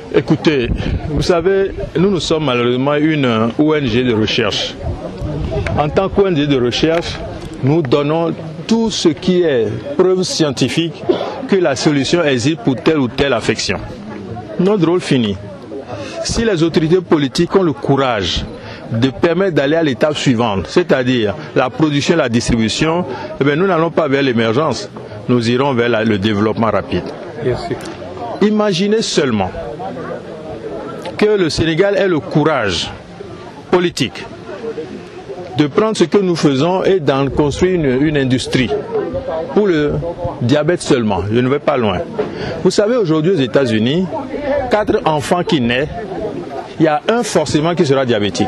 Écoutez, vous savez, nous, nous sommes malheureusement une ONG de recherche. En tant qu'ONG de recherche, nous donnons tout ce qui est preuve scientifique que la solution existe pour telle ou telle affection. Notre rôle fini. Si les autorités politiques ont le courage de permettre d'aller à l'étape suivante, c'est-à-dire la production et la distribution, eh nous n'allons pas vers l'émergence, nous irons vers le développement rapide. Imaginez seulement que le Sénégal ait le courage politique de prendre ce que nous faisons et d'en construire une, industrie. Pour le diabète seulement, je ne vais pas loin. Vous savez, aujourd'hui aux États-Unis, quatre enfants qui naissent, il y a un forcément qui sera diabétique.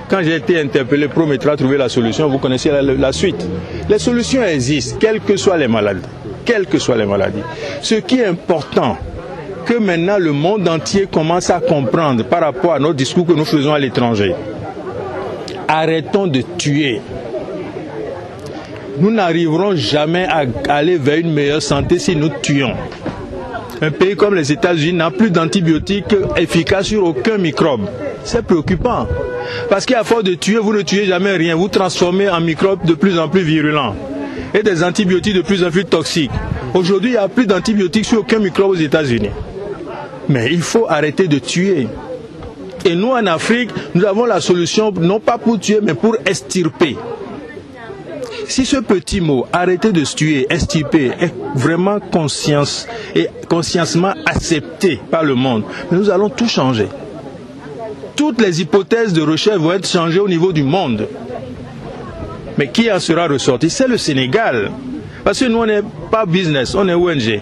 Quand j'ai été interpellé, promettra trouver la solution, vous connaissez la, la suite. Les solutions existent, quelles que soient les maladies. Quelles que soient les maladies. Ce qui est important, que maintenant le monde entier commence à comprendre par rapport à nos discours que nous faisons à l'étranger. Arrêtons de tuer nous n'arriverons jamais à aller vers une meilleure santé si nous tuons. Un pays comme les États-Unis n'a plus d'antibiotiques efficaces sur aucun microbe. C'est préoccupant. Parce qu'à force de tuer, vous ne tuez jamais rien. Vous transformez en microbes de plus en plus virulents. Et des antibiotiques de plus en plus toxiques. Aujourd'hui, il n'y a plus d'antibiotiques sur aucun microbe aux États-Unis. Mais il faut arrêter de tuer. Et nous, en Afrique, nous avons la solution, non pas pour tuer, mais pour estirper. Si ce petit mot, arrêter de se tuer, estiper, est vraiment conscience et consciencement accepté par le monde, nous allons tout changer. Toutes les hypothèses de recherche vont être changées au niveau du monde. Mais qui en sera ressorti C'est le Sénégal. Parce que nous, on n'est pas business, on est ONG.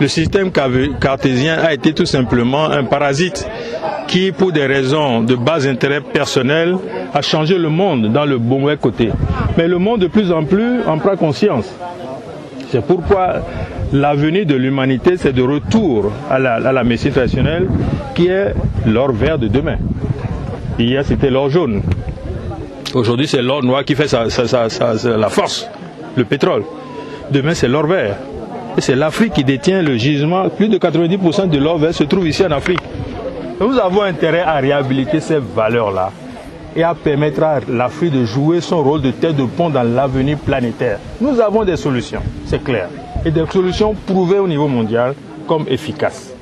Le système cartésien a été tout simplement un parasite qui, pour des raisons de bas intérêt personnel, a changé le monde dans le bon côté. Mais le monde, de plus en plus, en prend conscience. C'est pourquoi l'avenir de l'humanité, c'est de retour à la, à médecine traditionnelle qui est l'or vert de demain. Hier, c'était l'or jaune. Aujourd'hui, c'est l'or noir qui fait la force, le pétrole. Demain, c'est l'or vert. c'est l'Afrique qui détient le gisement. Plus de 90% de l'or vert se trouve ici en Afrique. Nous avons intérêt à réhabiliter ces valeurs-là et à permettre à l'Afrique de jouer son rôle de tête de pont dans l'avenir planétaire. Nous avons des solutions, c'est clair et des solutions prouvées au niveau mondial comme efficaces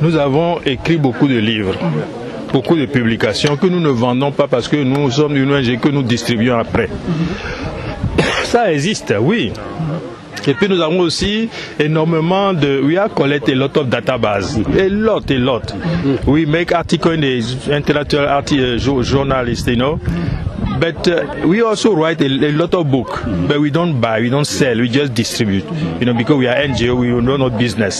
Nous avons écrit beaucoup de livres. beaucoup de publications que nous ne vendons pas parce que nous sommes une ONG que nous distribuons après. Ça existe, oui. Et puis nous avons aussi énormément de We are collect a lot of database. A lot, a lot. We make article in the intellectual arti- uh, jo- journalist, you know. But uh, we also write a, a lot of book, but we don't buy, we don't sell, we just distribute. You know, because we are NGO, we don't know business.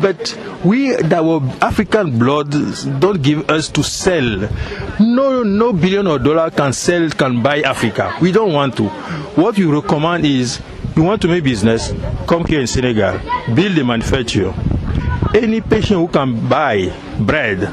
But we, that were African blood, don't give us to sell. No, no billion or dollar can sell, can buy Africa. We don't want to. What you recommend is you want to make business, come here in Senegal, build a manufacture. Any patient who can buy bread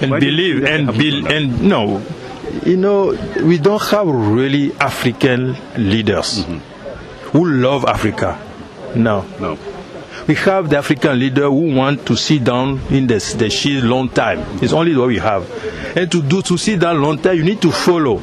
and Why believe and be, and no, you know we don't have really African leaders mm -hmm. who love Africa. No, no. we have the African leader who want to sit down in the, the shield long time. It's only what we have. And to do to sit down long time, you need to follow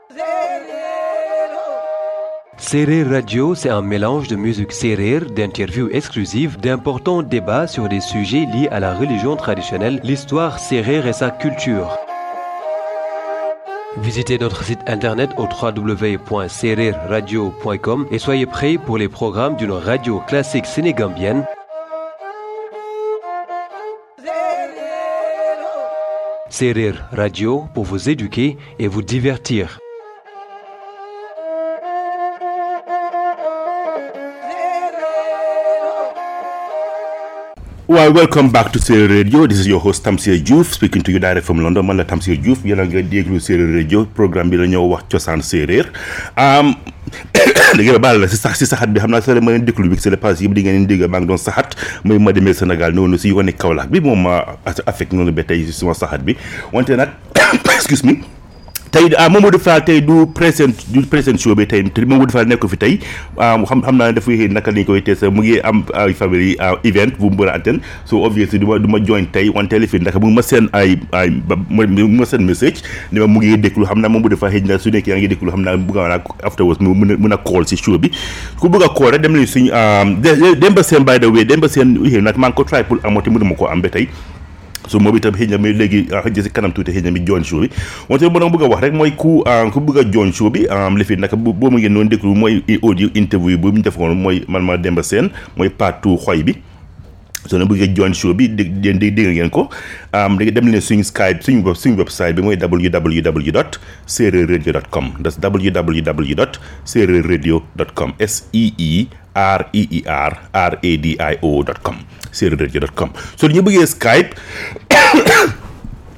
Serrer Radio, c'est un mélange de musique Serer, d'interviews exclusives, d'importants débats sur des sujets liés à la religion traditionnelle, l'histoire Serer et sa culture. Visitez notre site internet au www.serrerradio.com et soyez prêts pour les programmes d'une radio classique sénégambienne Serer Radio pour vous éduquer et vous divertir. Well, welcome back to Serer Radio. This is your host Tamsir Diouf speaking to you direct from London. Man la Tamsir Diouf yéen a ngi déglu Serer Radio programme bi la ñoo wax cosaan séeréer. Um, li ngeen baal la si sax si saxat bi xam naa sa ma leen déglu bi c'est le pas yëpp di ngeen dégg maa ngi doon saxat mooy ma demee Sénégal noonu si yoone Kaolack bi moom ma affect noonu ba tey suma saxat bi wante nag excuse me tey ah Mamadou Fall tey du present du present show bi tey te Mamadou Fall nekk fi tey xam xam naa ne dafay naka lañ koy tee sa mu ngi am ay famille event bu mu mën a antenne so obviously du ma du ma join tey on téléphone ndax mu ngi ma seen ay ay ba mu ngi ma seen message ne ma mu ngi déglu xam naa moom bu defa xëj na su nekkee yaa ngi déglu xam naa bu nga naa afterwards mu mën a mën a call si show bi ku bëgg a call rek dem leen suñu dem ba seen by the way dem ba seen xëy nag maa ngi ko try pour amati mënu ma ko am ba tey so moom itam xëy na mais léegi xëy si kanam tuuti xëy na mi join show bi wante mën a bëgg a wax rek mooy ku ku bëgg a join show bi li fi naka boo mu ngeen noonu déglu mooy audio interview bu mu defoon mooy man ma Demba Seen mooy part two xoy bi soo leen bëggee join show bi dégg dégg dégg ngeen ko am da dem leen suñu skype suñu web suñu website bi mooy www dot séeréer radio dot com das www dot séeréer radio dot com s e e r e e r r a d i o dot com séeréer radio dot com soo ñu bëggee skype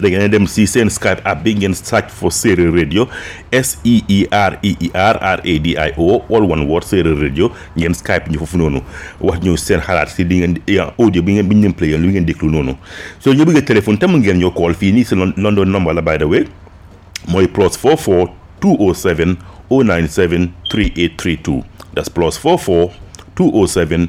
da ngeen dem si seen Skype app bi ngeen search for Seereer Radio S E E R E E R R A D I O all one word Seereer Radio ngeen Skype ñu foofu noonu wax ñu seen xalaat si di ngeen audio bi ngeen bi ñu leen play lu ngeen déglu noonu soo ñu bëggee téléphone tam ngeen ñoo call fii nii si London number la by the way mooy plus 44 207 097 3832 that's plus 44 207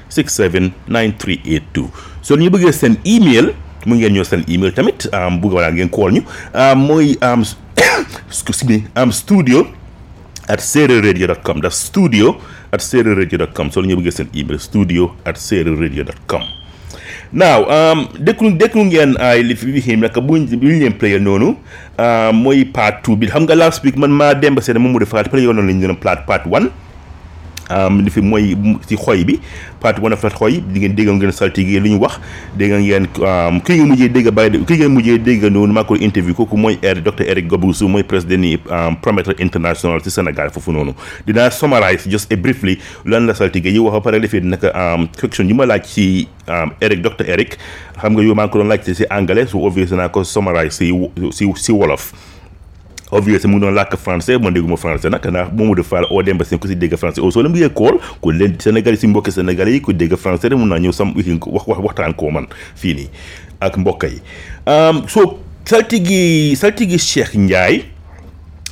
67 9382 so ñu bëggee seen email mu ngeen ñëw seen email tamit am bëgg wala ngeen call ñu am mooy am excuse me am studio at sereradio dot com daf studio at sereradio dot com so ñu bëggee seen email studio at sereradio dot com now um, déglu déglu ngeen ay li fi xim nag bu ñu leen player noonu mooy part two bi xam nga last week man maa dem ba seen moom mu defaat player noonu la ñu doon plate part one li fi mooy ci xoy bi part one of that xoy di ngeen dégg ngeen saltige li ñu wax dégg ngeen kii ngeen mujjee dégg bàyyi kii ngeen mujjee dégg noonu maa ko interview kooku mooy er docteur Eric Gobusu mooy président ni Prometteur International ci Sénégal foofu noonu dinaa summarize just a briefly lan la saltige yi wax ba pare defee nag question yi ma laaj ci Eric docteur Eric xam nga yow maa ngi ko doon laajte ci anglais su obvious naa ko summarize si si si wolof obviously mu doon làkk français man dégguma français nag ndax Mamadou Fall oo dem ba seen ku si dégg français au solo mu ngi kool ku leen Sénégal yi si mbokki Sénégalais yi ku dégg français rek mun naa ñëw sam wax wax waxtaan koo man fii nii ak mbokk yi soo saltigi saltigi Cheikh Ndiaye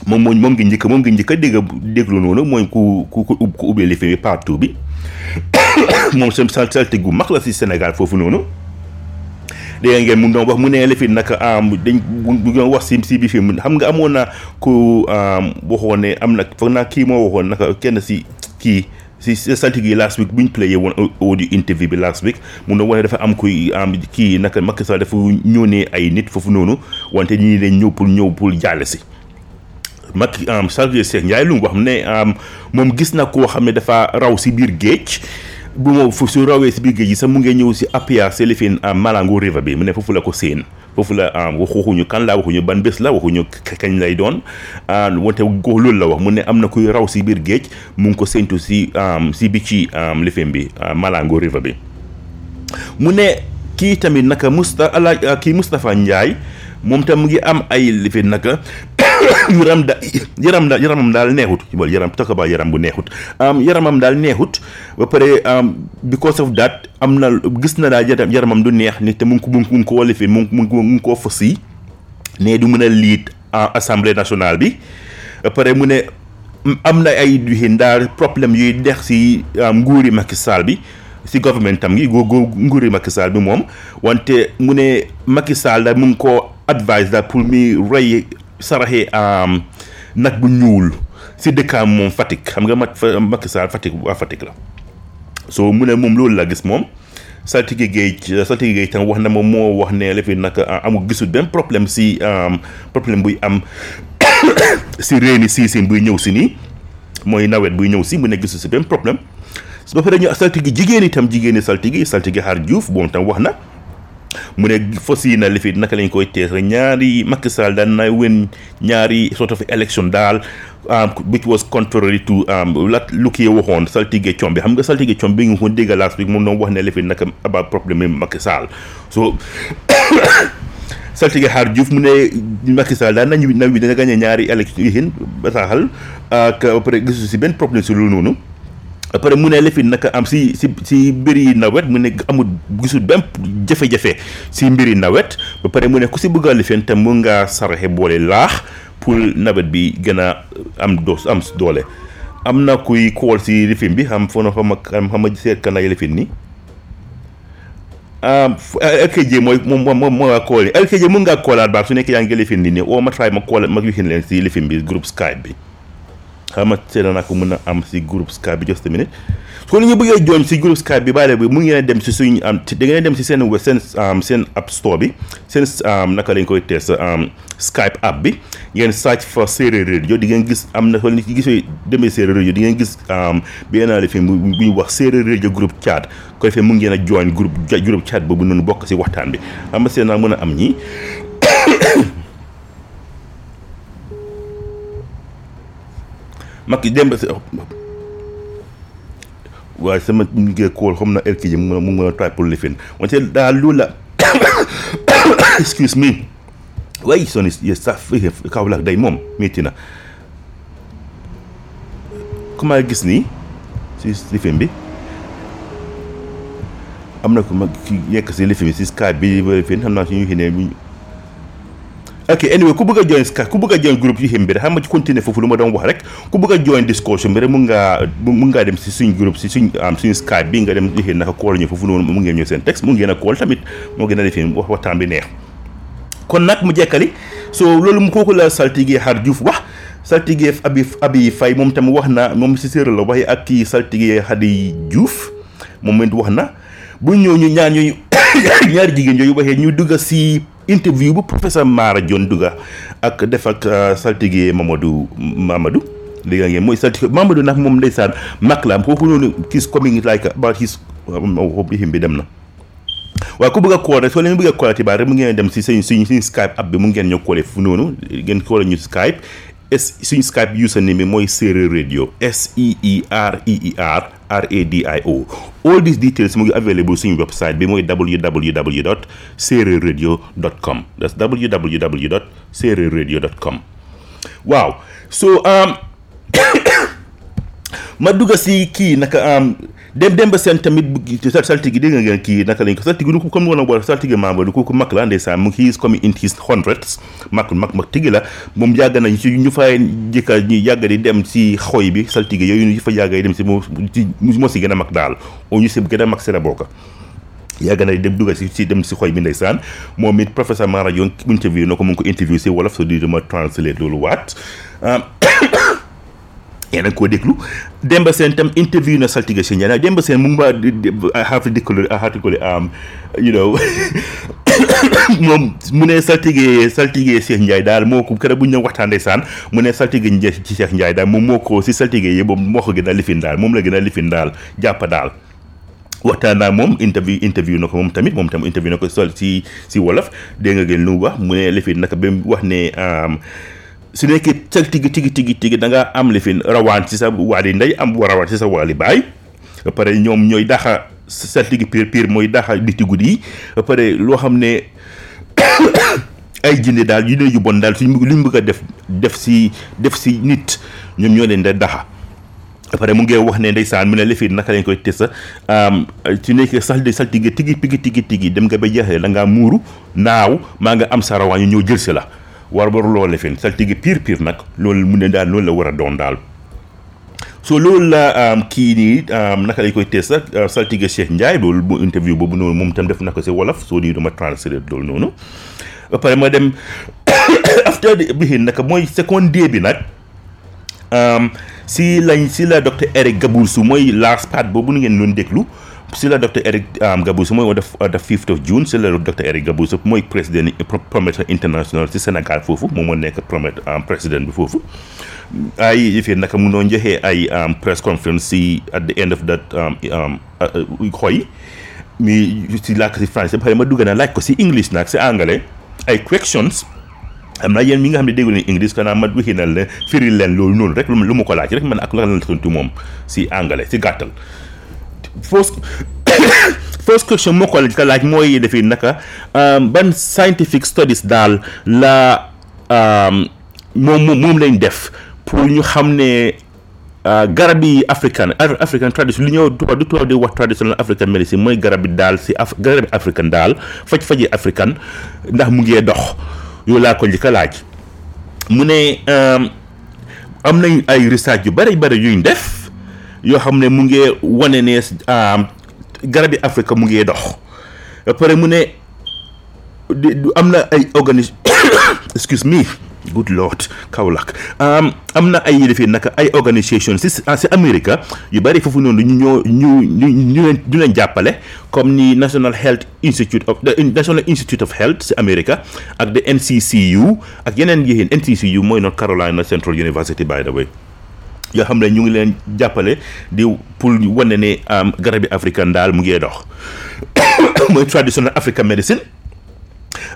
moom mooy moom ngi njëkk moom ngi njëkk a dégg déglu noonu mooy ku ku ku ku ubbee lifi bi partout bi moom seen saltigi gu mag la si Sénégal foofu noonu dégg ngeen mu doon wax mu ne la fi nag am dañ bu doon wax si si bi fi mu xam nga amoon na ku am, waxoon ne am na foog naa kii moo waxoon naka kenn si kii si si saltige yi last week bu ñu playé woon au- audio interview bi last week mu doon wax ne dafa am kuy am kii naka Macky Sall dafa ñëw ne ay nit foofu noonu wante ñii dañ ñëw pour ñëw pour jaale si Macky am Xavier Cheikh Ndiaye lu mu wax ne am moom gis na koo xam ne dafa raw si biir géej bu ma fu su rawee si biir géej yi sax mu ngi ñëw si Apia Selifin am Malango River bi mu ne foofu la ko séen foofu la am wax waxuñu kan la waxuñu ban bés la waxuñu ka- kañ lay doon ah wante góor loolu la wax mu ne am na kuy raw si biir géej mu ngi ko séentu si am si bi ci am lifin bi ah, Malango River bi mu ne kii tamit naka Musta ala kii Moustapha Ndiaye moom tam mu ngi am ay lifin naka yaram da yaram da yaramam daal neexut wala yaram talk about yaram bu neexut am yaramam daal neexut ba pare am because of that am na gis na daal yaram yaramam du neex ni te mu ngi ko mu ngi ko mu ngi ko lifin mu ngi mu ngi mu ngi koo fas yi ne du mën a liit en assemblée nationale bi ba pare mu ne am na ay duxin daal problème yuy dex si nguuri Macky Sall bi si government am gi gu gu nguuri Macky Sall bi moom wante mu ne Macky Sall da mu ngi ko advice da pour mi rey saraxe am nag bu ñuul si dëkkaam moom Fatick xam nga mat fa- Macky Sall Fatick waa Fatick la so mu ne moom loolu la gis moom saltige géej saltige géej tam wax na moom moo wax ne la fi nag ah, amul gisul benn problème si am, problème buy am si réeni siisin buy ñëw si nii mooy nawet buy ñëw si mu ne gisul si benn problème su ba pare ñu saltigi jigéen itam jigéeni saltigi saltigi xaar Diouf moom tam wax na mu ne fas yi na li fi naka lañ koy tees rek ñaari Macky Sall daan na win ñaari sort of election daal which was contrary to la lu kii waxoon saltige combi xam nga saltige combi nga ko dégg last week moom noonu wax ne li fi naka about problème yi Macky Sall so saltige xaar Diouf mu ne Macky Sall daan nañu naw bi dina gagné ñaari élection yi xin bataaxal ak ba pare gisu si benn problème si loolu noonu après mu ne lefin naka am si si si mbiri nawet mu ne amul gisul benn jafe-jafe si mbiri nawet ba pare mu ne ku si bëgg a lefin te mu ngaa saraxe boole laax pour nawet bi gën a am doos am doole am na kuy kool si lifin bi xam foo na xam xam xam seet kan ay lifin ni ah LKJ mooy moom moom moom mooy koole LKJ mën ngaa koolaat baax su nekkee yaa ngi lifin di ne oo ma try ma koole ma lifin leen si lifin bi groupe Skype bi xam nga seetlu naa ko mën a am si groupe Skype bi just a minute su ko ñu bëggee join si groupe Skype bi bàyyi bi mu ngeen dem si suñu am da ngeen dem si seen web seen seen app store bi seen naka lañ koy test Skype app bi ngeen search for Seereer Radio di ngeen gis am na xool ni ki gisee demee Seereer Radio di ngeen gis benn lifin bu ñuy wax Seereer Radio groupe chat koy fee mu ngeen a join groupe groupe chat boobu noonu bokk si waxtaan bi am seen naa mën a am ñi Macky démb si waaye sama ngee kool xam na erki ji mu mën a mu mën a try pour lifin wante daal loolu la excuse me waaye soni ye saf kaw lak day moom métti na ku ma gis nii si lifin bi am na ku ma ki nekk si lifin bi si Skype bi lifin xam naa si ñu xinee bu ok anyway ku bëgg a join Skype ku bëgg a join groupe yu xim bi rek xam nga ci continuer foofu lu ma doon wax rek ku bëgg a join discussion bi rek mun ngaa mun ngaa dem si suñ groupe si suñ am suñu Skype bi nga dem lifin naka kool ñu foofu noonu mun ngeen ñëw seen texte mun ngeen a kool tamit moo gën a lifin wax waxtaan bi neex kon nag mu jekkali so loolu mu kooku la saltige xar Diouf wax saltige abi abi fay moom tam wax na moom si séeréer la waxee ak kii saltige xadi Diouf moom it wax na bu ñëw ñu ñaar ñooyu ñaari jigéen yooyu waxee ñu dugga si interview bu professeur Mara John dugga ak def ak euh, saltige Mamadou Mamadou léegi ngeen mooy saltige Mamadou nag moom ndeysaan mag la kooku noonu kis coming like about his um, hobbi him bi dem na waaw ku bëgg a call rek soo leen bëgg a call xibaar rek mu ngeen dem si suñ suñ suñ Skype app bi mu ngeen ñëw call fu noonu ngeen call ñu Skype es suñ Skype username bi mooy Seereer Radio S E E R E E R R A D I O all these details mu ngi available suñ website bi mooy www dot seereer radio dot com that's www dot seereer radio dot com waaw so um, ma dugg si kii naka um, dem dem ba seen tamit saltigi dégg nga kii naka lañ ko saltigi du ko comme woon a boole saltigi membre du ko ko mag la ndeysaan mu ngi comme in his hundreds mag mag mag tigi la moom yàgg nañ ci ñu fay jëkka ñu yàgg di dem si xoy bi saltigi yooyu ñu fa yàgg di dem si moo ci moo si gën a mag daal oo ñu si gën a mag si la bokk yàgg na dem dugal si si dem si xoy bi ndeysaan moom it professeur Mara Young interview na ko mu ngi ko interview si wolof so di dama translate loolu waat yéen a koo déglu Demba Seen tam interview na saltige si ñeneen Demba Seen mu ngi ma di di I have to declare I have to call it, um, you know moom mu ne saltige saltige Cheikh Ndiaye daal moo ko keroog bu ñu doon waxtaan ndeysaan mu ne saltige Ndiaye ci Cheikh Ndiaye daal moom moo ko si saltige yi moom moo ko gën a lifin daal moom la gën a lifin daal jàpp daal. waxtaan naa moom interview interview na ko moom tamit moom tam interview na ko sol si si wolof dégg nga gën lu mu wax mu ne lifin naka ba mu wax ne. um, su nekkee cag tigi tigi tigi tigi da ngaa am lifin rawaan ci sa waali ndey am rawaan ci sa waali baay ba pare ñoom ñooy daxa sa tigi piir piir mooy daxa niti guddi yi ba pare loo xam ne ay jinne daal yu ne yu bon daal suñ luñ bëgg a def def si def si nit ñoom ñoo leen da daxa après mu ngi wax ne ndeysaan mu ne lifin naka lañ koy tesa su nekkee sax de sax tigi tigi tigi tigi tigi dem nga ba jeexee da ngaa muuru naaw maa nga am sa rawaan yu ñëw jël si la war war loo lefin saltige pire pire nag loolu mu ne daal loolu la war a doon daal so loolu la kii nii naka lañ koy tee sax saltige Cheikh Ndiaye loolu bu interview boobu noonu moom tam def na ko si wolof soo di dama translate loolu noonu ba pare ma dem after bi naka mooy second day bi nag Um, si lañ si la docteur Eric Gaboursu mooy last part boobu nu ngeen doon déglu si la docteur Eric um, Gaboursu mooy on the, on the 5th of June si la docteur Eric Gaboursu mooy président pro- promoteur international si Sénégal foofu moom moo nekk promoteur um, président bi foofu ay yëfee naka mu doon joxee ay um, press conference si at the end of that um, um, uh, uh, xoy mi si làkk si français ba pare ma dugg na laaj ko si English nag si anglais ay questions am naa yéen mi nga xam ne déggu leen English xanaa ma wixi na la firi leen loolu noonu rek lu mu ko laaj rek man ak la la tontu moom si anglais si gàttal first first question moo ko ka laaj mooy dafay naka ban scientific studies daal la moom moom lañ def pour ñu xam ne ah, garab yi african Af- african tradition li ñoo tubaab di tubaab di wax traditional african medicine mooy garab yi daal si af garab yi african daal faj-faji african ndax mu ngee dox yow laa ko njëkk a laaj mu ne um, am nañ ay research yu bari bari yuñ def yoo xam ne mu ngee wane ne um, garab yi africa mu ngee dox ba pare mu ne di du am na ay organisme excuse me good lord Kaolack am am na ay yëlefe naka ay organisation si si Amérique yu bari foofu noonu ñu ñoo ñu ñu ñu leen ñu leen jàppale comme ni National Health Institute of the National Institute of Health si Amérique ak the NCCU ak yeneen yéen NCCU mooy North Carolina Central University by the way. yoo xam ne ñu ngi leen jàppale di pour wane ne am garabi africain daal mu ngi dox mooy traditional african medicine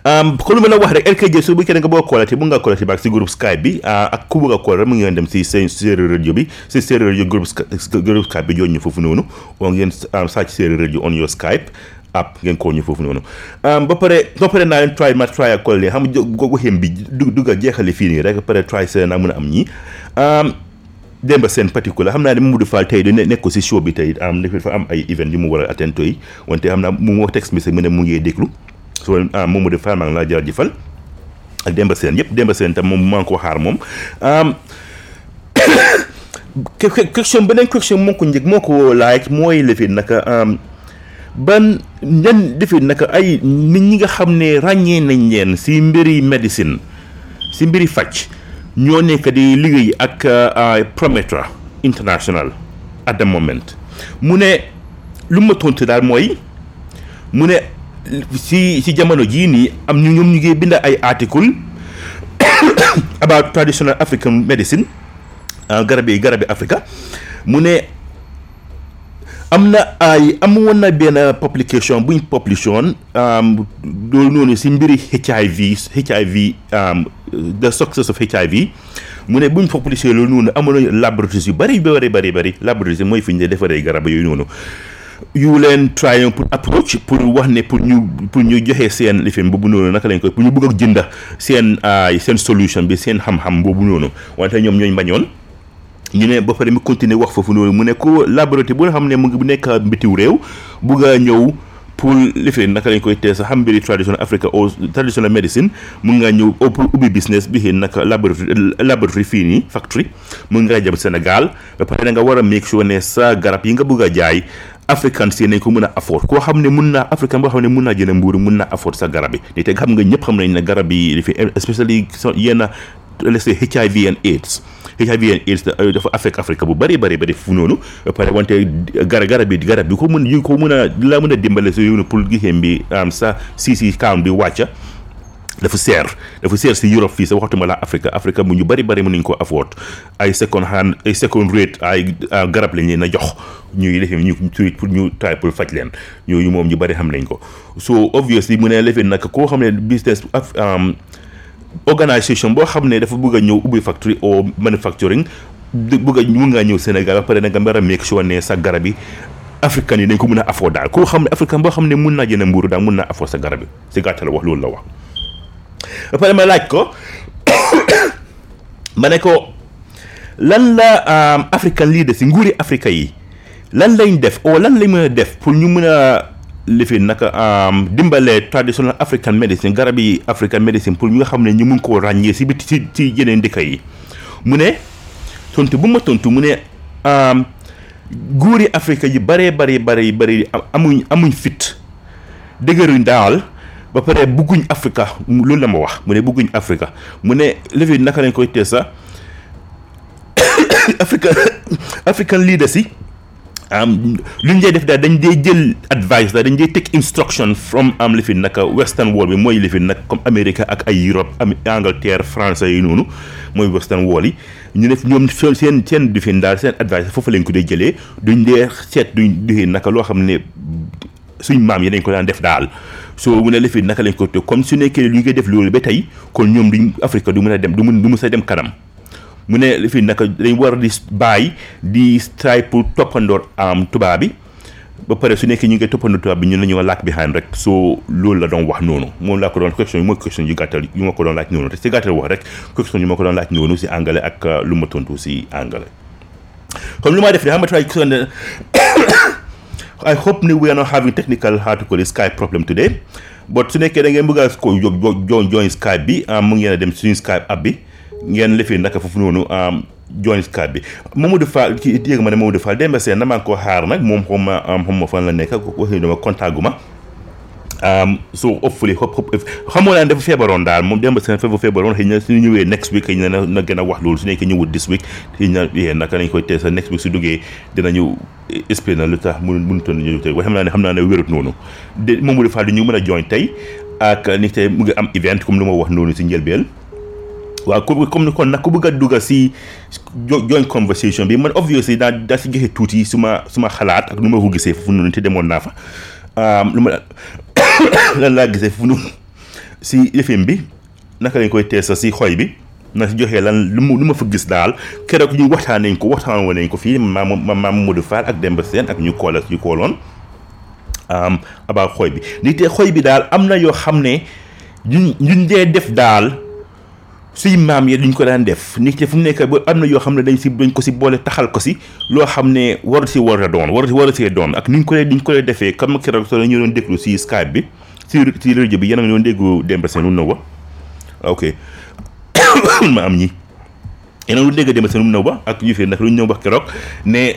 Um, kon lu ma la wax rek LKJ su bu keneen nga bëgg a koolati mun nga koolati baak si groupe Skype bi ah, ak ku bëgg a kool rek mu ngeen dem si seen séeréer rajo bi si séeréer rajo groupe Sky- groupe Skype bi joon ñu foofu noonu oo ngeen um, sàcc séeréer rajo on your Skype app ngeen koo ñu foofu noonu um, ba pare ba pare naa leen try ma try ak collègue xam nga gogu xem bi du dugg a jeexale fii nii rek ba pare try sa naa mën a am ñii um, Demba Sène particulier xam naa ne Mamadou Fall tey du ne nekk ko si show bi tey am dafa am ay event yu mu war a attend tey wante xam naa mu wax texte message mu ne mu ngi déglu so ah Mamadou Fall maa ngi laa jaajëfal ak Demba Sène yëpp Demba Sène tam moom maa ngi ko xaar moom um, que- que- question beneen question moo ko njëkk moo ko laaj mooy lefin naka um, ban ñan defi naka ay nit ñi nga xam ne ràññee nañ leen si mbiri médecine si mbiri faj ñoo nekk di liggéey ak Prometra International at the moment mu ne lu ma tontu daal mooy mu ne si si jamono jii nii am ñu ñoom ñu ngi bind ay article about traditional African medicine garabi garabi Africa mu ne am na ay am woon na benn publication buñ publication loolu noonu si mbiri HIV HIV the success of HIV mu ne buñ publication loolu noonu amoon na laboratories yu bari bari bari bari laboratories yi mooy fi ñu ne defaree garab yooyu noonu yu leen try pour approach pour wax ne pour ñu pour ñu joxe seen lifin boobu noonu naka lañ koy pour ñu bëgg a jënda seen ay seen solution bi seen xam-xam boobu noonu wante ñoom ñooñ bañoon ñu ne ba pare mu continuer wax foofu noonu mu ne ku laboratory bu nga xam ne mu ngi nekk mbitiw réew bugg a ñëw pour lifi naka lañ koy tee sa xam mbiri traditional Africa or traditional medicine mun ngaa ñëw au pour ubbi business bi xëy naka laboratory laboratory fii nii factory mun ngaa jëm Sénégal ba pare da nga war a make sure ne sa garab yi nga bugg a jaay african si nañ ko mën a afford koo xam ne mun naa african boo xam ne mun naa jënd mbuuru mun naa afford sa garab yi ni te xam nga ñëpp xam nañ ne garab yi li fi especially yenn let's say HIV and AIDS HIV and AIDS dafa affect Afrique bu bari bari bari fu noonu pare wante gara garab bi garab bi ko mën yu ko mën a la mën a dimbale si yow pour gisee bi am sa si si kaam bi wàcca dafa seer dafa seer si Europe fii sa waxtuma la Afrique Afrique mu ñu bari bari mën nañu ko afford ay second hand ay second rate ay garab lañ leen a jox ñuy defee ñu tuuti pour ñu taay pour faj leen ñooyu moom ñu bari xam nañ ko so obviously mu ne lefee nag koo xam ne business organisation boo xam ne dafa bëgg a ñëw ubbi factory au manufacturing bëgg a mun ngaa ñëw Sénégal ba pare nag nga mën a make sure ne sa garab yi africain yi dañ ko mun a afford daal koo xam ne africain boo xam ne mun naa jënd mbuuru daal mun naa afford sa garab yi si gàttal wax loolu la wax ba pare ma laaj ko ma ne ko lan la african leaders yi nguuri africa yi lan lañ def oo lan lañ mën a def pour ñu mën a lifi naka am dimbalee traditional african medicine garab yi african medicine pour ñu nga xam ne ñu mun koo ràññee si biti si si yeneen dëkk yi mu ne tontu bu ma tontu mu ne am góori afrique yi baree bari bari bari am- amuñ amuñ fit dëgëruñ daal ba pare bugguñ africa loolu la ma wax mu ne bugguñ africa mu ne lifi naka lañ koy tee sax Africa African leaders yi um, lu ñu dee def daal dañ dee jël advice daal dañ dee take instruction from am lifin nag western world bi mooy lifin nag comme America ak ay Europe am Angleterre France yi noonu mooy western world yi ñu def ñoom seen seen seen difin daal seen advice foofu lañ ko dee jëlee duñ dee seet duñ dee naka loo xam ne suñ maam yi dañ ko daan def daal soo mu ne la fi naka lañ ko te comme su nekkee lu ngay def loolu ba tey kon ñoom duñ Afrique du mën a dem du mën du mës a dem kanam mu ne li fi naka dañ war di bàyyi di try pour toppandoor am tubaab bi ba pare su nekkee ñu ngi toppandoor tubaab bi ñun la ñu war laak behind rek soo loolu la doon wax noonu moom laa ko doon question yi mooy question yu gàttal yu ma ko doon laaj noonu te si gàttal wax rek question yu ma ko doon laaj noonu si angale ak uh, lu ma tontu si angale comme lu ma def de xam nga try question ne I hope ne we are not having technical how to call it Skype problem today but su nekkee da ngeen bëgg a ko jo- jo- join Skype bi ah mu ngeen a dem suñu Skype app bi ngeen lifin naka foofu noonu am join card bi Mamadou Fall ki yëg ma ne Mamadou Fall Demba Sène na maa ngi ko xaar nag moom xaw ma am xaw ma fan la nekk ak waxi dama contact gu ma am so hopefully hop hop xamoo naa ne dafa feebaroon daal moom Demba Sène dafa feebaroon xëy na su ñëwee next week xëy na na na gën a wax loolu su nekkee ñëwut this week xëy na yee naka lañ koy tee sa next week su duggee dinañu expliqué na lu tax mënu mënutoon nañu tey waaye xam naa ne xam naa ne wérut noonu de Mamadou Fall di ñu mën a join tey ak ni tey mu ngi am event comme lu ma wax noonu si njëlbeen waaw comme comme ni kon nag ku bëgg a dugg si join conversation bi man obviously daa daa si joxe tuuti suma suma xalaat ak nu ma ko gisee foofu noonu te demoon naa fa lu ma lan laa gisee foofu noonu si yëfin bi naka lañ koy teesa si xoy bi na si joxee lan lu mu lu ma fa gis daal keroog ñu waxtaan nañ ko waxtaan woon nañ ko fii maam maam Modou Fall ak Demba Sène ak ñu koola ñu kooloon about xoy bi ni te xoy bi daal am na yoo xam ne ñun ñun dee def daal suy maam yi duñ ko daan def nit ki fu mu nekk ba am na yoo xam ne dañ si dañ ko si boole taxal ko si loo xam ne war si war a doon war si war a see doon ak ni ñu ko dee ni ñu ko dee defee comme keroog soo ñu doon déglu si Skype bi si si rajo bi yéen a ngi doon déglu Demba Sène lu na wa ok ma am ñi yeneen lu dégg dem seen mu nëw ba ak yufee ndax lu ñu ñëw wax keroog ne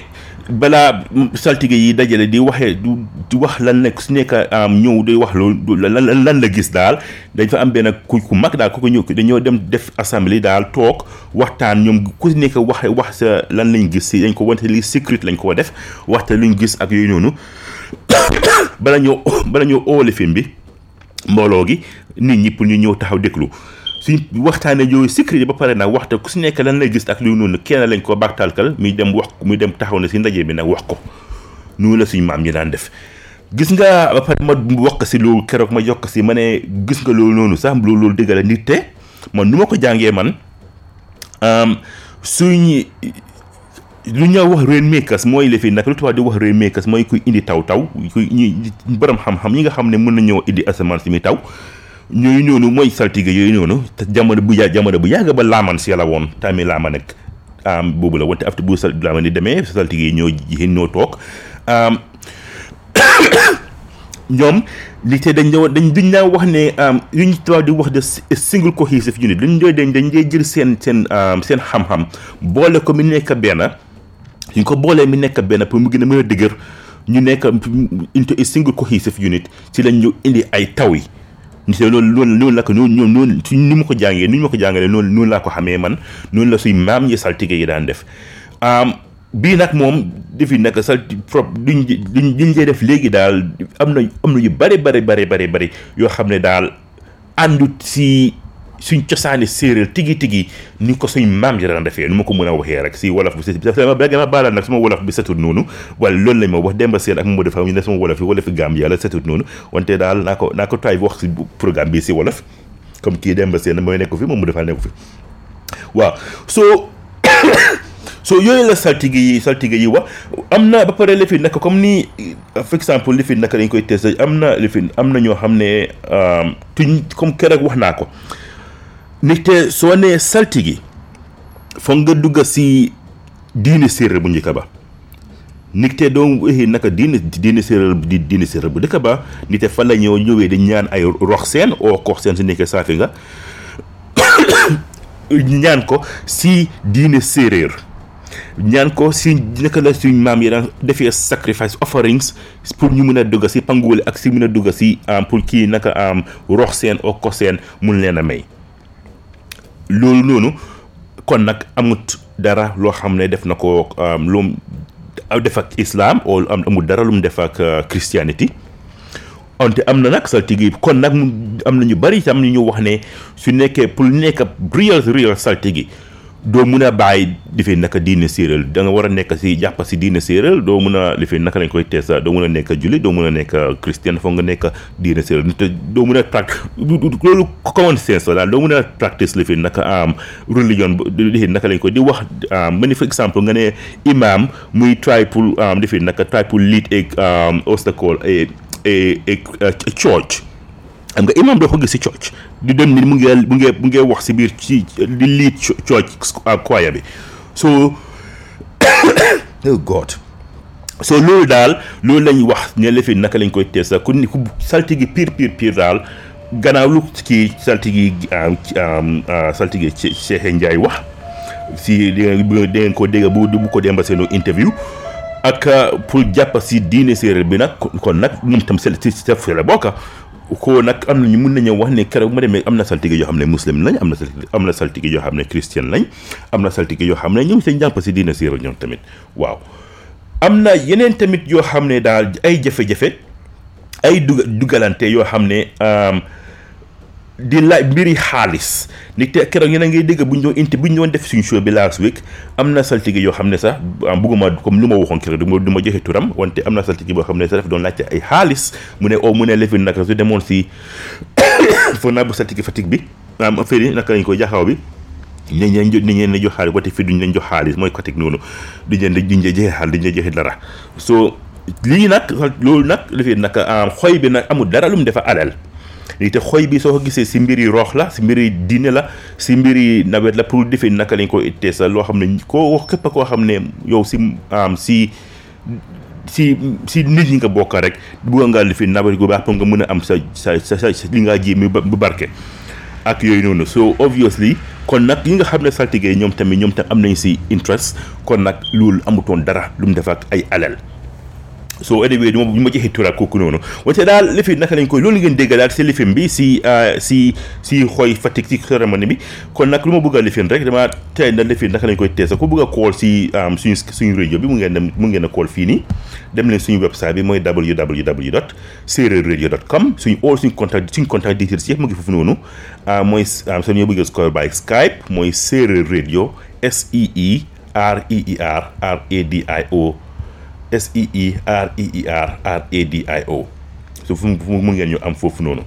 balaa saltige yi dajale di waxee du di wax lan la su nekk am ñëw di wax loolu lan lan la gis daal dañ fa am benn ku ku mag daal ku ko ñëw dañoo dem def assemblée daal toog waxtaan ñoom ku si nekk wax wax sa lan lañ gis si dañ ko wante li secret lañ ko def waxte luñ gis ak yooyu noonu bala ñoo bala ñoo oole film bi mbooloo gi nit ñi pour ñu ñëw taxaw déglu suñ waxtaanee yooyu secret yi ba pare nag waxta ku si nekk lan lay gis ak lu noonu kenn lañ ko bàktalkal muy dem wax muy dem taxaw na si ndaje bi nag wax ko noonu la suñ maam ñi daan def gis nga ba pare ma wax si loolu keroog ma yokk si ma ne gis nga loolu noonu sax loolu loolu dëgg la nit te man nu ma ko jàngee man suñ lu ñoo wax rainmakers mooy li fi nag lu tubaab di wax rainmakers mooy kuy indi taw taw kuy ñuy borom xam-xam ñi nga xam ne mën nañoo indi asamaan si muy taw ñooyu noonu mooy saltige yooyu noonu te jamono bu yà jamono bu yàgg ba laaman si la woon taami laama nag boobu la wante afta bu sal laama ni demee saltige yi ñoo jigéen ñoo toog ñoom li te dañ doon dañ duñ daan wax ne li ñu tubaab di wax de single cohesive unit lu ñu doon dañ dañ dee jël seen seen seen xam-xam boole ko mi nekk benn ñu ko boolee mi nekk benn pour mu gën a mën a dëgër ñu nekk into a single cohesive unit ci lañ ñu indi ay taw yi ñu te loolu loolu loolu la ko noonu ñoom noonu ci ni ma ko jàngee ni ñu ma ko jàngalee noonu noonu laa ko xamee man noonu la suy maam yi saltige yi daan def bii nag moom defi nag sal trop duñ duñ duñ cee def léegi daal am na am na yu bari bari bari bari bari yoo xam ne daal àndut si suñ cosaani séeréer tigi tigi ni ko suñ maam ji daan defee nu ma ko mën a waxee rek si wolof bi si daf ma bëgg ma baalal nag suma wolof bi setut noonu wala loolu lañ ma wax Demba Seen ak Mamadou Dafa ñu ne suma wolof yi wolof yi Gambie yàlla setut noonu wante daal naa ko naa ko taay wax si programme bi si wolof comme kii Demba Sène mooy nekku fi moom mu defal nekku fi waaw soo soo yooyu la saltige yi saltige yi wax am na ba pare lifin nag comme ni for exemple lifin nag dañ koy testé am na lifin am na ñoo xam ne tuñ comme keroog wax naa ko nit te soo nee saltige foog nga dugg si diine séeréer bu njëkk ba nit te doom waxi naka diine diine séeréer di diine séeréer bu dëkk ba nit te fan la ñoo ñëwee di ñaan ay rox seen oo kox seen su nekkee saafi nga ñaan ko si diine séeréer ñaan ko si naka la suñ maam yi daan defee sacrifice offerings pour ñu mën a dugg si panguwale ak si mën a dugg si pour kii naka am rox seen oo kox seen mun leen a may loolu noonu kon nag amut dara loo xam ne def na ko lu def ak islam o amut dara lu mu def ak christianity onte am na nag saltige kon nag am na ñu bari tam ñu wax ne su nekkee pour nekk real real saltige doo mun a bàyyi li fi naka diine séeréer da nga war a nekk si jàpp si diine séeréer doo mun a li fi naka lañ koy tees doo mun a nekk jullit doo mun a nekk christian foog nga nekk diine séeréer te doo mun a pract loolu common sense la daal doo mun a practice li fi naka am religion li fi naka lañ koy di wax mani for example nga ne imam muy try pour li fi naka try pour lead a obstacle a a a church xam nga imam doo ko gis si cooc di dem ni mu ngi mu ngi mu ngi wax si biir ci di liit cooc ak koya bi so oh god so loolu daal loolu lañ wax ne la fi naka lañ koy tees ku ni ku salti gi pire pire pire daal gannaaw lu kii salti gi salti gi Cheikh Ndiaye wax si di ngeen ko dégg bu bu ko demba seenu interview ak pour jàpp si diine séeréer bi nag kon nag ñun tam sel si sef si la bokka ko nag am na ñu mun nañoo wax ne keroog ma demee am na saltige yoo xam ne muslim lañ am na saltige am na saltige yoo xam ne christian lañ am na saltige yoo xam ne ñu ngi seen jàpp si diine séeréer ñoom tamit waaw am na yeneen tamit yoo xam ne daal ay jafe-jafe ay duga dugalante yoo xam ne di laaj mbiri xaalis ni te keroog yéen a ngay dégg bu ñu doon inti bu ñu doon def suñu show bi last week am na saltige yoo xam ne sax ah, bëgguma comme lu ma waxoon keroog du ma du ma joxe turam wante am na saltige boo xam ne sax daf doon laajte ay xaalis mu ne oh mu ne lefin naka su demoon si foog naa bu saltige Fatick bi am fëri naka lañ koy jaxaw bi ne ñeen ne ñeen jox xaalis wate fii duñ leen jox xaalis mooy Fatick noonu di leen di duñ leen joxe xaalis duñ leen joxe dara so lii nag loolu nag lefin nag xoy bi nag amul dara lu mu defa alal lii te xoy bi soo ko gisee si mbir yi roox la si mbir yi diine la si mbir yi nawet la pour defee naka lañ ko ittee sa loo xam ne koo wax képp koo xam ne yow si am si si si nit ñi nga bokk rek bëgg ngaa lifi nawet gu baax pour nga mën a am sa sa sa sa li ngaa ji mi bu barke ak yooyu noonu so obviously kon nag yi nga xam ne saltige yi ñoom tamit ñoom tam am nañ si interest kon nag loolu amutoon dara lu mu def ak ay alal so anyway du ma du ma ci xituraat kooku noonu wante daal lifin naka lañ koy loolu ngeen dégg daal si lifin bi si si si xooy Fatick si cérémonie bi kon nag lu ma bëgg a lifin rek dama tey na lifin naka lañ koy teesa ku bëgg a call si suñu suñu rajo bi mu ngeen dem mu ngeen a call fii nii dem leen suñu website bi mooy www dot séeréer radio dot com suñu all suñu contact suñu contact details yëpp mu ngi foofu noonu mooy soo ñoo bëgg a call by Skype mooy séeréer radio S E E R E E R R A D I O S E E R E E R R A D I O so fu mu ngeen ñu am foofu noonu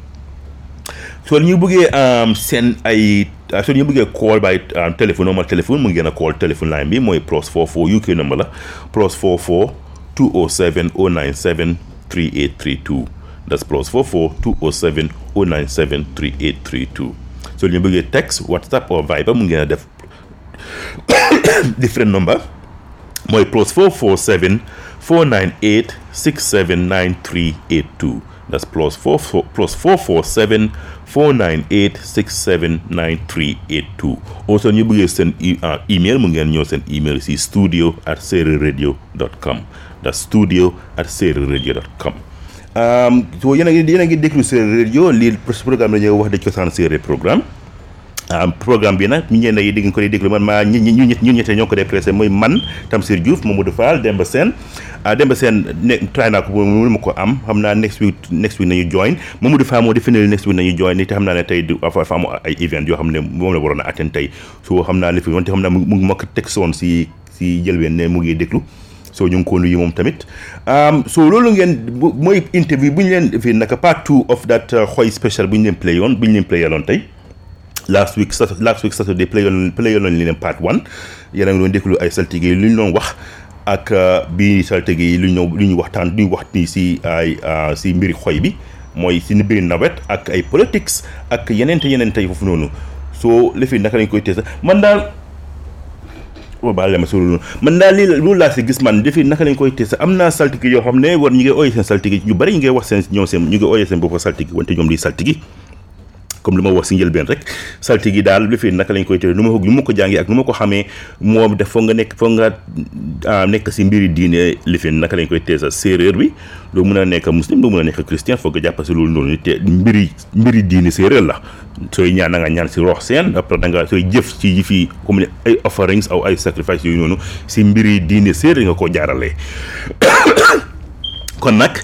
soo ñu bëggee seen ay soo ñu bëggee call by téléphone normal téléphone mu ngeen a call téléphone line bi mooy plus 44 UK number la plus 44 207 097 3832 that's plus 44 207 097 3832 soo ñu bëggee text WhatsApp or Viber mu ngeen a def different number mooy plus 447 498 679382 that's plus 4 four- plus 447 498 679382 also ñu bëggee seen e- uh, email mu ngeen ñëw seen email si studio at radio dot com that's studio at radio dot com um, so yéen a ngi yéen a ngi déglu séeréer radio lii programme la ñuy wax de cosaan séeréer programme ah programme bi nag mi ngeen yi dégg ko di déglu man maa ñi ñi ñu ñu ñette ñoo ko déplacé mooy man Tamsir Diouf Mamadou Fall Demba Sène ah Demba Sène ne try naa ko bu mënu ma ko am xam naa next week next week nañu join Mamadou Fall moo definitely next week nañu join te xam naa ne tey du afa fa am ay event yoo xam ne moom la waroon a attend tey so xam naa li fi wante xam naa mu ngi ma ko teg soon si si jëlween ne mu ngi déglu so ñu ngi ko nuyu moom tamit so loolu ngeen mooy interview bu ñu leen fi naka part two of that xoy special bu ñu leen play yoon bu ñu leen play yaloon tey last week Sat- last week Saturday play on play on li leen part one yéen a ngi doon déglu ay saltige yi lu ñu doon wax ak uh, bii saltige yi lu ñu doon- lu ñu waxtaan lu ñu wax nii si ay uh, si mbiri xoy bi mooy si mbiri nawet ak ay politics ak yeneen te yeneen tey foofu noonu soo lifin naka lañ koy tesa man daal waaw baal leen ma si loolu man daal lii la loolu laa si gis man defi naka lañ koy tesa am naa saltige yoo xam ne war ñu ngi ooyee seen saltige ñu bari ñu ngi wax seen ñoom seen ñu ngi ooyee seen bopp saltige wante ñoom di saltige comme li ma wax si njëlbeen rek saltige gi daal lifin naka lañ koy tëddee nu ma ko nu ma ko jàngee ak nu ma ko xamee moom def foog nga nekk foog nga ah, nekk si mbiri diine lifin naka lañ koy tëddee sa séeréer bi doo mën a nekk muslim doo mën a nekk christian foog nga jàpp si loolu noonu te mbiri mbiri diine séeréer la sooy ñaan na nga ñaan si roox seen après da nga sooy jëf ci yi fii comme ne ay offerings aw ay sacrifice yooyu noonu si mbiri diine séeréer nga ko jaaralee kon nag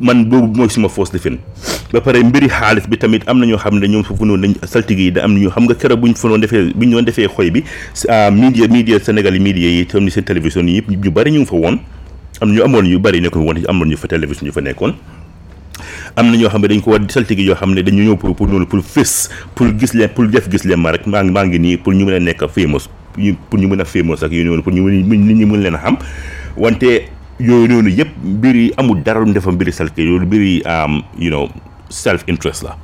man boobu mooy suma fausse de fin ba pare mbiri xaalis bi tamit am na ñoo xam ne ñoom foofu noonu dañ saltige yi da am na ñoo xam nga keroog buñ fa doon defee buñ doon defee xoy bi media media Sénégal yi media yi tam ni seen télévision yi yëpp ñu bari ñu ngi fa woon am ñu amoon ñu bari nekkoon woon amoon ñu fa télévision ñu fa nekkoon am na ñoo xam ne dañ ko war di saltige yoo xam ne dañu ñëw pour pour noonu pour fés pour gis leen pour def gis leen ma rek maa ngi maa ngi nii pour ñu mën a nekk famous pour ñu mën a famous ak yu noonu pour ñu mën nit ñi mën leen a xam wante yooyu noonu yëpp mbir yi amul dara lu defa mbiri self yooyu mbir yi am you know self interest la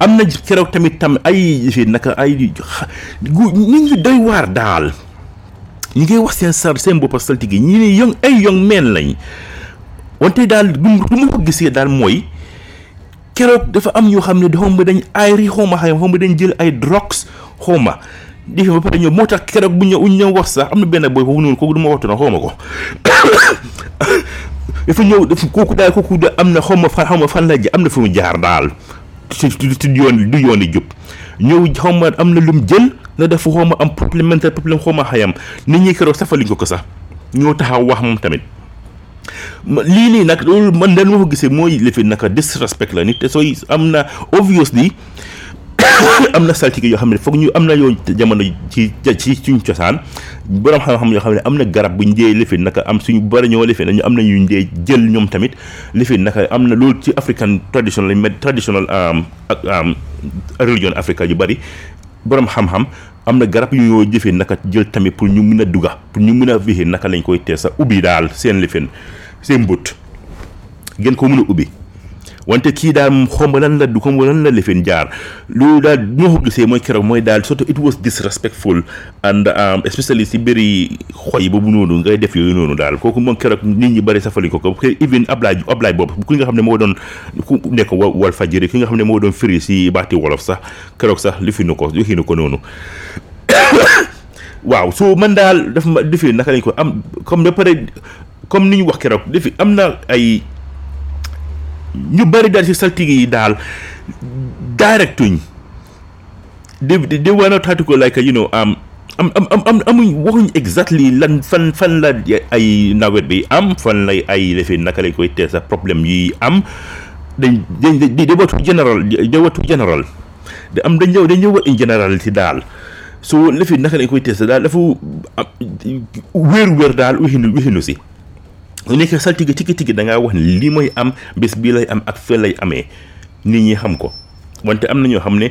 am na keroog tamit tam ay fi naka ay gu ñu ngi doy waar daal ñu ngi wax seen sar seen boppa saltige ñi ne young ay young men lañ wante daal du ma ko gisee daal mooy keroog dafa am ñoo xam ne xaw ma dañ aayri xaw ma xaw ma dañ jël ay drogues xaw ma di ba pare ñëw moo tax keroog bu ñëw ñëw wax sax am na benn boy foofu noonu kooku du ma waxtu na xaw ma ko dafa ñëw dafa kooku daal kooku da am na xaw ma fan xaw ma fan la ji am na fu mu jaar daal ci ci yoon du yoon yi jub ñëw xaw ma am na lu mu jël na dafa xaw ma am problème mental problème xaw ma xayam nit ñi keroog safaluñ ko ko sax ñoo taxaw wax moom tamit. ma- lii nii nag loolu man dañ ma ko gisee mooy lifin naka disrespect la nit te sooy am na obviously am na saltige yoo xam ne foog ñu am na yoo jamono ci ci suñu cosaan borom xam-xam yoo xam ne am na garab bu ñu dee lifin naka am suñu bari ñoo lifin ñu am na ñu dee jël ñoom tamit lifin naka am na loolu ci african traditional med traditional um, ak, um, religion africa yu bari borom xam-xam am na garab yu ñoo jëfee naka jël tamit pour ñu mun a duga pour ñu mun a vexee naka lañ koy teesa ubbi daal seen lifin seen bët gën ko mun a ubbi wante kii daal moom xaw ma lan la du xaw ma lan la lifin jaar loolu daal bu ma ko gisee mooy keroog mooy daal surtout it was disrespectful and um, especially si bëri xoy boobu noonu ngay def yooyu noonu daal kooku moom keroog nit ñi bëri safali ko ko xëy even Ablaye Ablaye boobu ki nga xam ne moo doon ku nekk wa wal fajiri ki nga xam ne moo doon firi si baati wolof sax keroog sax li fi nu ko li fi nu ko noonu waaw su man daal daf ma defi naka lañ ko am comme de pare comme ni ñu wax keroog defi am na ay ñu bari daal ci saltige yi daal directuñ they, they were not article like you know um am am am am amuñ waxuñ exactly lan fan fan la ay nawet bi am fan lay ay defee naka lañ koy tee sa problème yi am dañ dañ dañ di watu général di watu général da am dañ ñëw dañ ñëw in général si daal soo lefi naka lañ koy tee sa daal dafa wéer wéer daal wixinu wixinu si su nekkee saltige tigi tigi da ngaa wax ne lii mooy am bés bii lay am ak fee lay amee nit ñi xam ko wante am na ñoo xam ne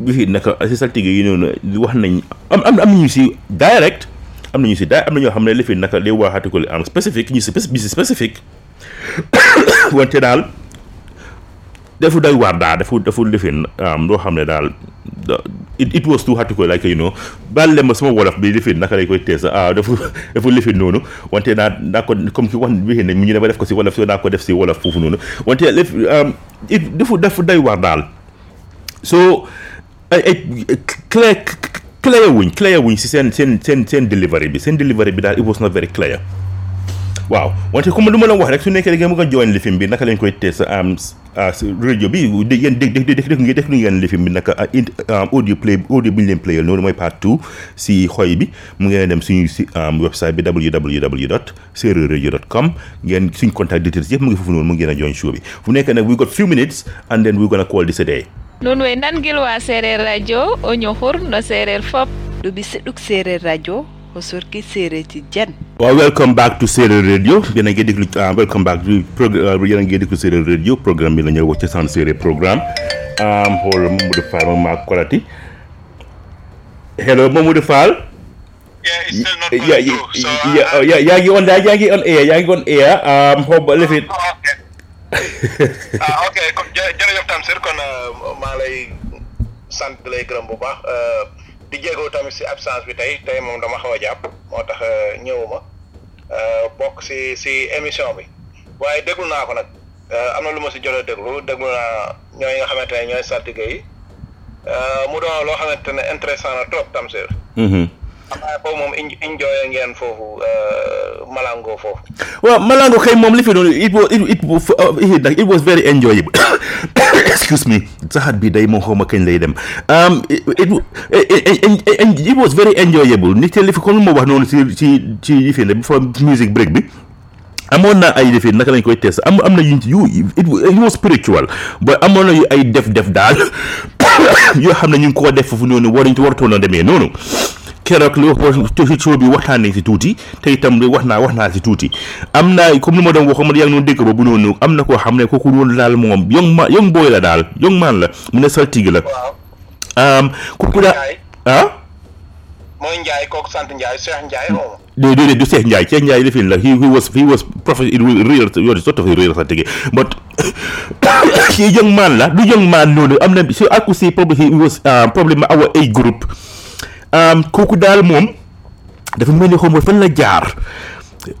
bi fi naka si saltige yi noonu wax nañ am am am nañu si direct am nañu si direct am na ñoo xam ne li fi naka li waxaati ko li am spécifique ñu si bi si spécifique wante daal dafa doy waar daal dafa dafa lifin am loo xam ne daal it it was too hard to go like you know baal leen ma sama wolof bi lifin naka lay koy tees ah dafa dafa lifin noonu wante naa naa ko comme ki wax bi ne mu ñu dama def ko si wolof soo naa ko def si wolof foofu noonu wante lif it dafa dafa day war daal soo ay ay clé clé wuñ clé wuñ si seen seen seen seen delivery bi seen delivery bi daal it was not very clear waaw wante comme lu ma la wax rek su nekkee da ngeen bëgg a join lifin bi naka lañ koy test am rajo bi dé yéen dé dé déglu ngeen déglu ngeen lifin bi naka audio play audio bi ñu leen playal noonu mooy part two si xoy bi mu ngeen dem suñu si website bi www sererradio.com ngeen suñ contact details yëpp mu ngi foofu noonu mu ngi gën a join show bi fu nekk nag we got few minutes and then we're gonna call this a day nun we nan gil waa seereer radio o ñoxur no seereer fop ɗo ɓi seɗuk seereer radio o sorki seereer ci jen waaw welcome back to Seereer Radio yéen a ngi déglu ah welcome back to programme yéen a ngi déglu Seereer Radio programme bi la ñuy wax ci seen séeréer programme am xool Mamadou Fall moom maa kolati hello Mamadou Fall Yeah, it's still not yeah, going through. So, uh, yeah, oh, yeah, yeah, you on that, yeah, you on air, yeah, you on air. Um, how about if it? oh, okay. ah ok kon jë jërëjëf Tamsir kon euh, maa lay sant di lay gërëm bu baax euh, di jéego tamit si absence bi tey tey moom dama xaw a jàpp moo tax euh, ñëwuma euh, bokk si si émission bi waaye déglu naa ko nag euh, am na lu ma si jot a déglu déglu naa ñooñu nga xamante ne ñooy saltige yi mu doon loo xamante ne intéressant na trop Tamsir. xam naa foofu moom in enjoy ngeen foofu Malango foofu. waaw Malango kay moom li fi doon it was it was it was very enjoyable excuse me saxaat bi day moom xaw ma kañ lay dem it it was very enjoyable nit li fi comme ma wax noonu ci ci ci fi ne fa music break bi. amoon na ay defee naka lañ koy test am am na yuñ ci yu it was spiritual ba amoon na yu ay def def daal yoo xam ne ñu ngi ko def foofu noonu waruñ ci waratoon a demee noonu keroog li wax ci show bi waxtaan nañ si tuuti te itam wax naa wax naa si tuuti am naa comme ni ma doon wax man yaa ngi doon dégg ba bu noonu am na koo xam ne kooku loolu daal moom young ma young boy la daal young man la mu ne saltige la kooku daal ah mooy Ndiaye kooku sant Ndiaye Cheikh Ndiaye xaw they, they, they say Njai, Che Njai living like he, he was he was prophet in real you know, sort of a real thing. But a young man la, the young man no, no I'm not so I could say probably he was um, probably my, our age group. Um kooku daal moom dafa mel ni xaw ma fan la jaar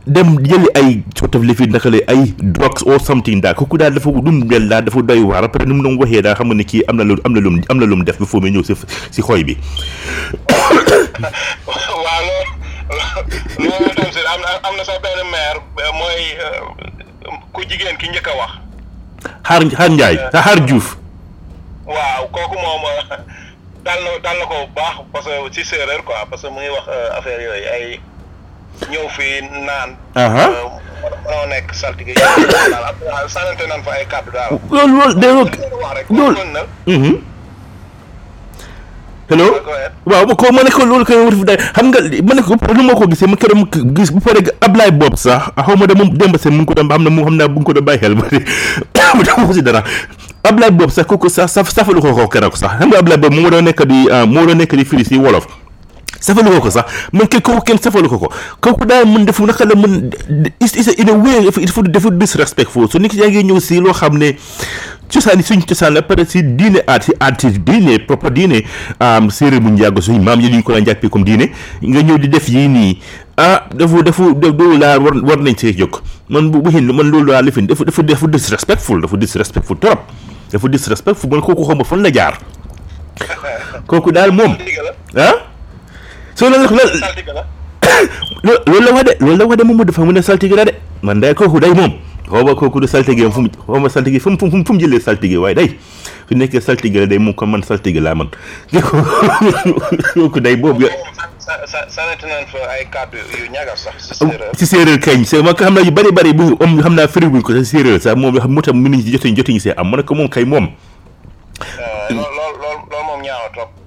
dem jëli ay sort of lifi naka la ay drugs or something daal kooku daal dafa dum del daal dafa doy waar après ni mu doon waxee daal xam nga ne kii am na lu am na lu am na lu mu def before mu ñëw si si xoy bi. waaw loolu loolu tam si am na am na sax benn maire mooy ku jigéen ki njëkk a wax. xaar xaar Njaay xaar Diouf. waaw kooku moom dal na dal na ko bu baax parce que ci séeréer quoi parce que mu ngi wax affaire yooyu ay ñëw fii naan. mënoo nekk saltige yooyu daal sànnante nan fa ay kàddu daal. loolu loolu de loolu. wax rek loolu. hello waaw ba ko ma ne ko loolu kay war da xam nga ma ne ko lu ma ko gisee ma këram gis bu paree Ablaye Bob sax xaw ma de moom démb seen mu ngi ko doon xam ne moom xam naa bu ngi ko doon bàyyi xel ba de mu dama ko si dara Ablaye Bob sax kooku sax saf safalu ko ko keroog sax xam nga Ablaye Bob moo doon nekk di moo doon nekk di firi si wolof safalu ko ko sax man kay kooku kenn safalu ko ko kooku daal mën def naka la mën is is in a way il faut dafa disrespectful su nit yaa ngi ñëw si loo xam ne cosaan suñ cosaan la peut être si diine aat si aat si diine propre diine am séeréer bu njàgg suñ maam yi ñu ko daan jàppee comme diine nga ñëw di def yii nii ah dafa dafa loolu laa war war nañ see jóg man bu bu hin man loolu laa lifin dafa dafa dafa disrespectful dafa disrespectful trop dafa disrespectful man kooku xaw ma fan la jaar kooku daal moom ah. soo la loolu la wax de loolu la wax de moom mu dafa mën a saltige la de man day kooku day moom xaw ma kooku du saltige fu mu xaw ma saltige fu mu fu mu jëlee saltige waaye day su nekkee saltige la day moom ko man saltige laa man kooku day boobu. sanati nañ fa ay kàddu yu ñagas sax si séeréer. si séeréer kañ c'est ma ko xam naa yu bëri bëri bu am xam naa firiwuñ ko si séeréer sax moom xam moo tax mu nit ñi jotuñ jotuñ see am ma ne ko moom kay moom. loolu loolu loolu moom ñaaw trop.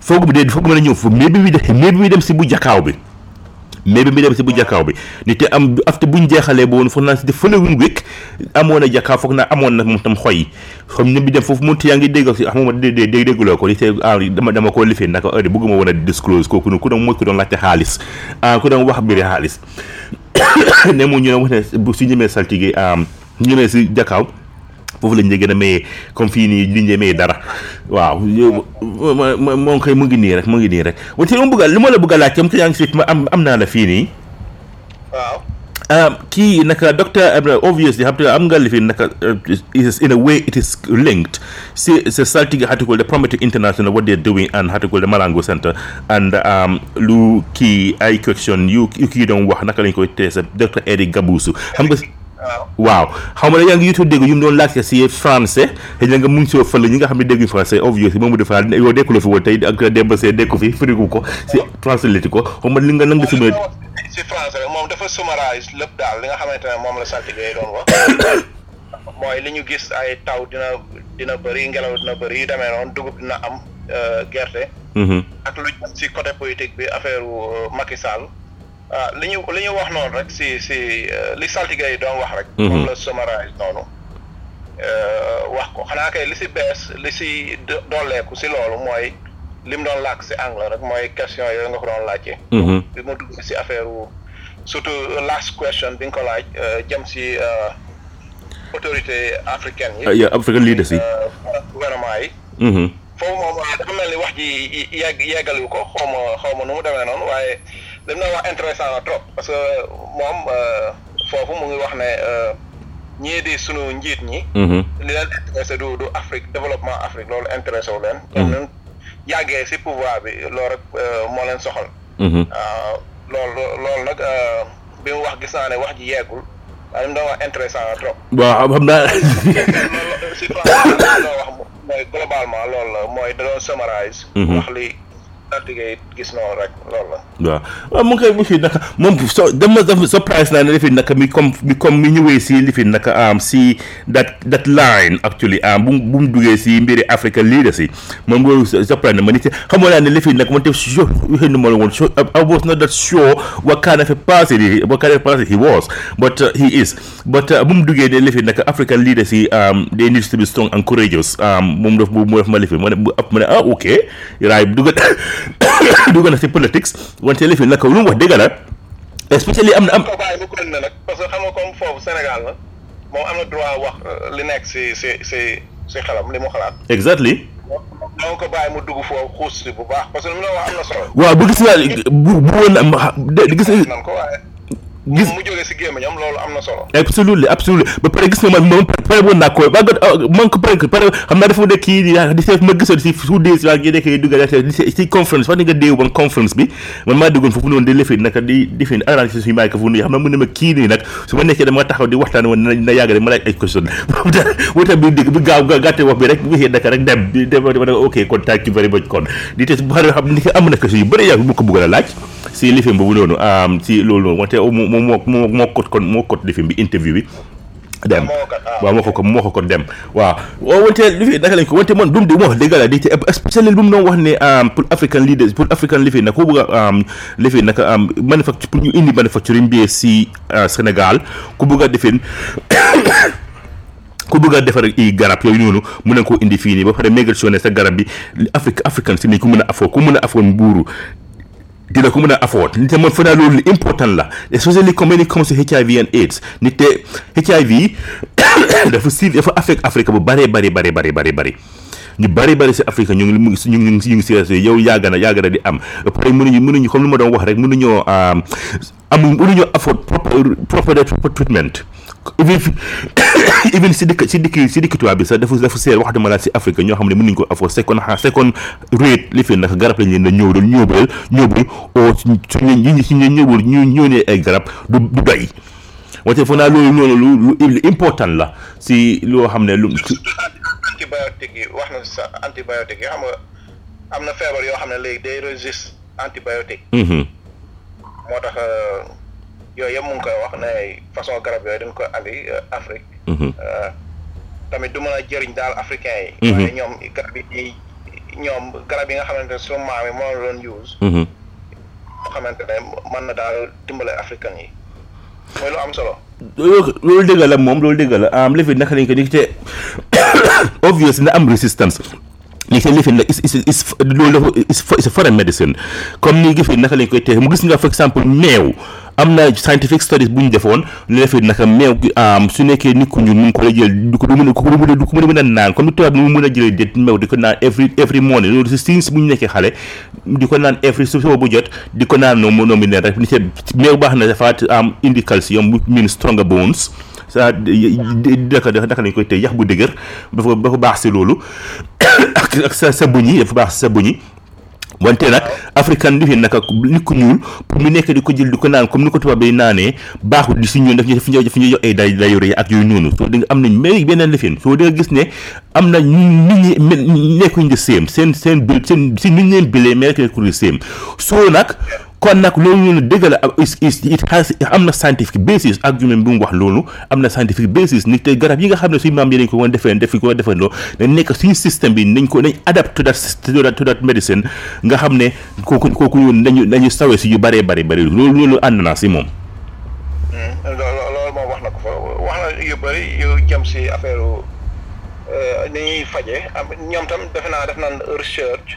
foog mu dee foog mën a ñëw foofu mais bi muy dem mais bi muy dem si bu jakkaaw bi mais bi muy dem si bu jakkaaw bi ni te am afte buñ jeexalee ba woon foog naa si def following week amoon na jakkaaw foog naa amoon na moom tam xoy xam ne bi dem foofu moom te yaa ngi dégg si ah moom dé dé dé dégguloo ko ni te ah dama dama koo lifee naka heure bëgguma woon a disclose kooku noonu ku doon mooy ku doon laajte xaalis ah ku doon wax mbiri xaalis ne mu ñu ne wax ne bu su ñemee saltige am ñu ne si jakkaaw foofu lañ la gën a mayee comme fii nii liñ la mayee dara waaw yow ma ma moom kay mu ngi nii rek mu ngi nii rek wante li ma bëgg a li ma la bëgg a laaj tam te yaa ngi si ma am am naa la fii nii. waaw. kii naka docteur obviously xam nga am nga lifin naka is in a way it is linked si si saltige article the Prometheus International what they're doing and article the Malango Center and lu kii ay question yu yu kii doon wax naka lañ koy teesa docteur Eric Gabusu xam nga waaw xaw ma ne yaa ngi yitoo dégg yu mu doon laajte si français xëy na nga mun si fële ñi nga xam ne dégguñu français obvious si moom dafa yow nekkuloo fi woon tey ak Demba Seye nekku fi firigu ko si translate ko xaw ma li nga nan nga si mën a si français rek moom dafa summarise lépp daal li nga xamante ne moom la saltige yi doon wax mooy li ñu gis ay taw dina dina bëri ngelaw dina bëri yu demee noonu dugub dina am gerte ak lu jëm si côté politique bi affaire Macky Sall ah li ñu li ñu wax noonu rek si si euh, li saltige yi doon wax rek. Mhm. moom la summarize noonu. Euh, wax ko xanaa kay li si bees li si do- dolleeku si loolu mooy li mu doon làkk si anglais rek mooy question yooyu nga ko doon laajte. Mhm. bi mu dugg si affaire wu surtout last question bi nga ko laaj euh, jëm si euh, autorité africaine yi. Ah, yeah, African leaders yi. euh, gouvernement yi. Mhm. foofu moom dafa mel ni wax ji yegg yeggaliwu ko xaw ma xaw ma nu mu demee noonu waaye li mu doon wax intéressant na trop parce que moom foofu mu ngi wax ne ñii di sunu njiit ñi. li leen intéressé du du Afrique développement Afrique loolu intéressé wu leen. ñoom ñun yàggee si pouvoir bi loolu rek moo leen soxal. loolu loolu nag bi mu wax gis naa ne wax ji yeggul. waaye li mu doon wax intéressant na trop. waaw xam naa. si mooy globalement loolu la mooy da doon summarise. wax li article yi gis noonu rek loolu la. waaw waaw mu ngi koy lifi naka moom so dama dama surprise naa ne lifi naka mi comme mi comme mi ñëwee si lifi naka am si that that line actually am bu bu mu duggee si mbiri Africa leaders yi moom loolu surprise na ma nit xamoo naa ne lifi naka man te sure waxee nu ma la woon sure I was not that sure what kind of a person he what kind of a person he was but uh, he is but bu mu duggee de lifin nag African leaders yi they need to be strong and courageous moom daf bu mu def ma lifin ma ne bu ab ma ne ah ok raay dugg dugg na si politics wante lifin nag lu mu wax dëgg la especially am na am. bàyyi mu kon ne nag parce que xam nga comme foofu Sénégal la moom am na droit wax li nekk si si si si xelam li mu xalaat. exactly. donc bàyyi mu dugg foofu xuus si bu baax parce que li mu la wax am na solo. waaw bu gis naa bu bu woon na gis. nan ko waaye. gis mu jógee si gémmiñam loolu am na solo. absolument absolument ba pare gis nga man moom pare woon naa ko ba man ko pare pare xam naa dafa nekk kii di seet ma gisoon si su dee si waa ngi nekk dugal si conférence wax ni nga déew man conférence bi man maa déggoon foofu noonu di lëfee naka di defee ni analyse suñu maay ko fu nuyu xam naa mu ne ma kii nii nag su ma nekkee dama taxaw di waxtaan woon na na yàgg rek ma laaj ay question boobu daal boo tam bi dégg bi gaaw gàtte wax bi rek bu xëy naka rek dem di dem ok kon thank you very much kon di te bu xam ne am na question yu bëri yaa bu ko bëgg a laaj si lifin boobu noonu am si loolu noonu wante mu mu moo moo moo kot kon moo kot lifin bi interview bi dem moo ko ah. waaw moo ko ko moo ko ko dem waaw waaw wante lifin naka lañ ko wante man dum di wax dëgg la di te especially lu mu doon wax ne am pour African leaders pour African lifin nag ko bëgg a am lifin nag am manufacture pour ñu indi manufacturing bi si ah, Sénégal ku bëgg a defin ku bëgg a defar i garab yooyu noonu mun na koo indi fii nii ba pare mégal soo ne sa garab bi Afrique africaine si nii ku mën a afoo ku mën a afoo mbuuru dina ko mën a afford nit man fa naa loolu li important la especially comme when it comes to HIV and AIDS nit te HIV dafa si dafa affect Afrique bu bëree bëri bëri bëri bëri bëri ñu bëri bëri si Afrique ñu ngi mu ngi ñu ngi ñu ngi si yow yàgg na yàgg na di am ba pare mënuñu mënuñu comme lu ma doon wax rek mënuñoo amul mënuñu afford proper proper proper treatment even even si dëkk si dëkk si dëkk tubaab bi sax dafa dafa seer wax dama laa si Afrique ñoo xam ne mënuñ ko afford second ha second rate li fi ndax garab lañ leen na ñëw doon ñëwbal ñëwbal oo suñu ñi si ñu ñëwul ñu ñëw ne ay garab du du doy wante foog naa loolu noonu lu lu important la si loo xam ne lu antibiotique yi wax na sa antibiotique yi xam nga am na feebar yoo xam ne léegi day résiste antibiotique Mhm. moo tax euh, yooyu yëpp mu ngi koy wax ne façon garab yooyu dañ ko andi euh, Afrique Mhm. euh, tamit du mën a jëriñ daal africain yi Mhm. waaye ñoom garab yi ñuy ñoom garab yi nga xamante ne sunu maam yi moo la doon use Mhm. nga xamante ne mën na daal dimbale africain yi mooy lu am solo loolu loolu dëgg la moom loolu dëgg la am lifin naka lañ ko ni te obvious na am résistance li seen lifin la is is is loolu dafa is is foreign medicine comme ni gis naka lañ koy tee mu gis nga for exemple meew am na scientific studies bu ñu defoon ñu defee naka meew gi am su nekkee nit ku ñuul mu ngi ko la jël du ko du mën a ko mën a du ko mën a naan comme ni tubaab mu mën a jëlee jët meew di ko naan every every morning loolu si since bu ñu nekkee xale di ko naan every su suba bu jot di ko naan noonu noonu neen rek ni see meew baax na dafa am indi calcium bu mean stronger bones sa daka daka lañ koy tey yax bu dëgër dafa dafa baax si loolu ak ak sa sa bëñ yi dafa baax sa bëñ yi wante nag african lifi naka nit ku ñuul pour mu nekk di ko jël di ko naan comme ni ko tubaab bi naanee baaxul di si ñun daf ñu daf ñu daf ñu jox ay day dayu rëy ak yooyu noonu soo di nga am nañ mais beneen lifin soo di nga gis ne am na ñu nit ñi mel nekkuñ di séem seen seen bil seen si ñu leen bilee mais nekkuñ di séem soo nag kon nag loolu noonu dëgg la it has am na scientific basis argument bi mu wax loolu am na scientific basis ni tey garab yi nga xam ne suñu maam yi dañ ko woon defee def ko defandoo na nekk suñu système bi nañ ko nañ adapt to that to that to that medicine nga xam ne kooku kooku yoon nañu nañu sawee si yu bëree bëri bëri loolu loolu ànd naa si moom. loolu moom wax na ko fa wax na yu bëri yu jëm si affaire ni ñuy faje am ñoom tam defe naa def naan recherche.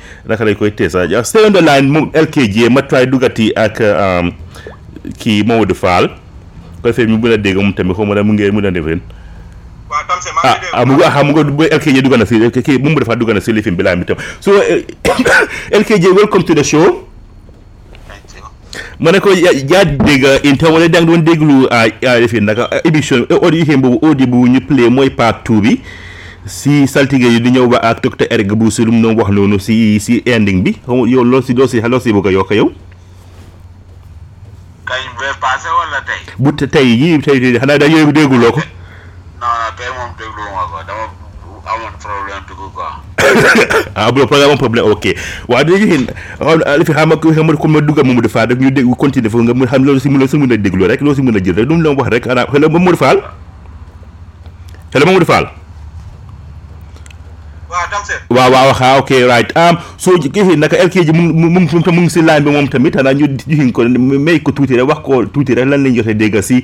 naka lañ koy teesa ja stay on the line moom LKJ ma try dugati ak um, kii Mamadou Fall ko defee ñu mën a dégg moom tamit xaw ma da mu ngee mën a defeen waaw tam se maa ah ngi dégg ah mu ngi ah mu ngi LKJ dugg na si kii moom dafa dugg na si lifin bi laa mi tam so eh, LKJ welcome to the show ma ne ko yaa yaa dégg inter wala da nga doon déglu defi naka émission audio yi boobu audio bu ñu play mooy part two bi si saltige yi di ñëw ba ak docteur Eric bu si lu mu doon wax noonu si si ending bi xam yow loo si loo si loo si bëgg a yokk yow. kañ bee passé wala tey. bu tey yii tey tey xanaa da yooyu dégguloo ko. non non tey moom déglu ma ko dama amoon problème dugg quoi. ah bu problème am problème ok waaw dégg ngeen xool li fi xam ak xam nga comme dugal Mamadou Fall rek ñu dégg continuer foofu nga mën xam loolu si mën a si mën a déglu rek loolu si mën a jël rek lu mu la wax rek xanaa xel Mamadou Fall xel Mamadou Fall. waaw tam seet. waaw waaw xaa ok right am soo ji kii naka LKG mu mu mu mu ngi si line bi moom tamit xanaa ñu jihin ko may ko tuuti rek wax ko tuuti rek lan lañ jotee dégg si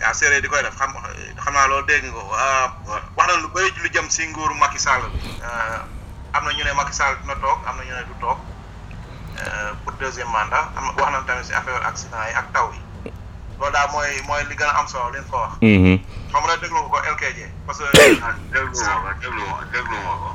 waaw séeréer di koy def xam xam naa loolu dégg nga wax na lu bëri lu jëm si nguuru Macky Sall bi am na ñu ne Macky Sall dina toog am na ñu ne du toog pour deuxième mandat am wax nañ tamit si affaire accident yi ak taw yi loolu daal mooy mooy li gën a am solo li ñu ko wax. xam nga déglu ko LKJ parce que. déglu ma ko déglu ma déglu ma ko.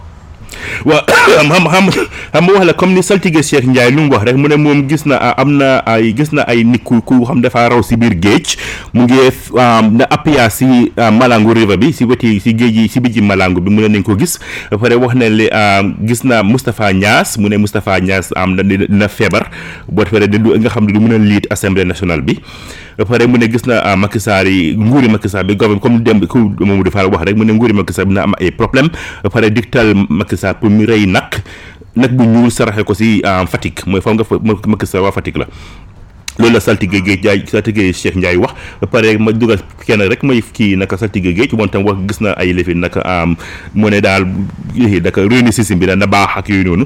waaw xam xam xam xam ma wax la comme ni saltige Cheikh Ndiaye lu mu wax rek mu ne moom gis na ah, am na ay gis na ay nit ku ku xam dafa raw si biir géej mu ngi f- ah, na appuya si ah, Malangu River bi si weti si géej yi si bijji Malangu bi mu ne nañ ko gis ba pare wax na li ah, gis na Moustapha Niass mu ne Moustapha Niass am na dina dina feebar boo pare du nga xam ne du mën a liit assemblée nationale bi ba pare mu ne gis na ah, Macky Sall yi nguuri Macky Sall bi government comme dem ku Mamadou Fall wax rek mu ne nguuri Macky Sall bi na am ay problème ba pare diktal Macky Sall pour mu rey nag nag bu ñuul saraxe ko si ah, Fatick mooy fam nga fa Macky Sall waa Fatick la loolu la saltige géej jaay saltige Cheikh Ndiaye wax ba pare ma dugal kenn rek mooy kii naka saltige géej moom tam wax gis na ay lëfi naka am mu ne daal yéexi naka réuni système bi daal na baax ak yooyu noonu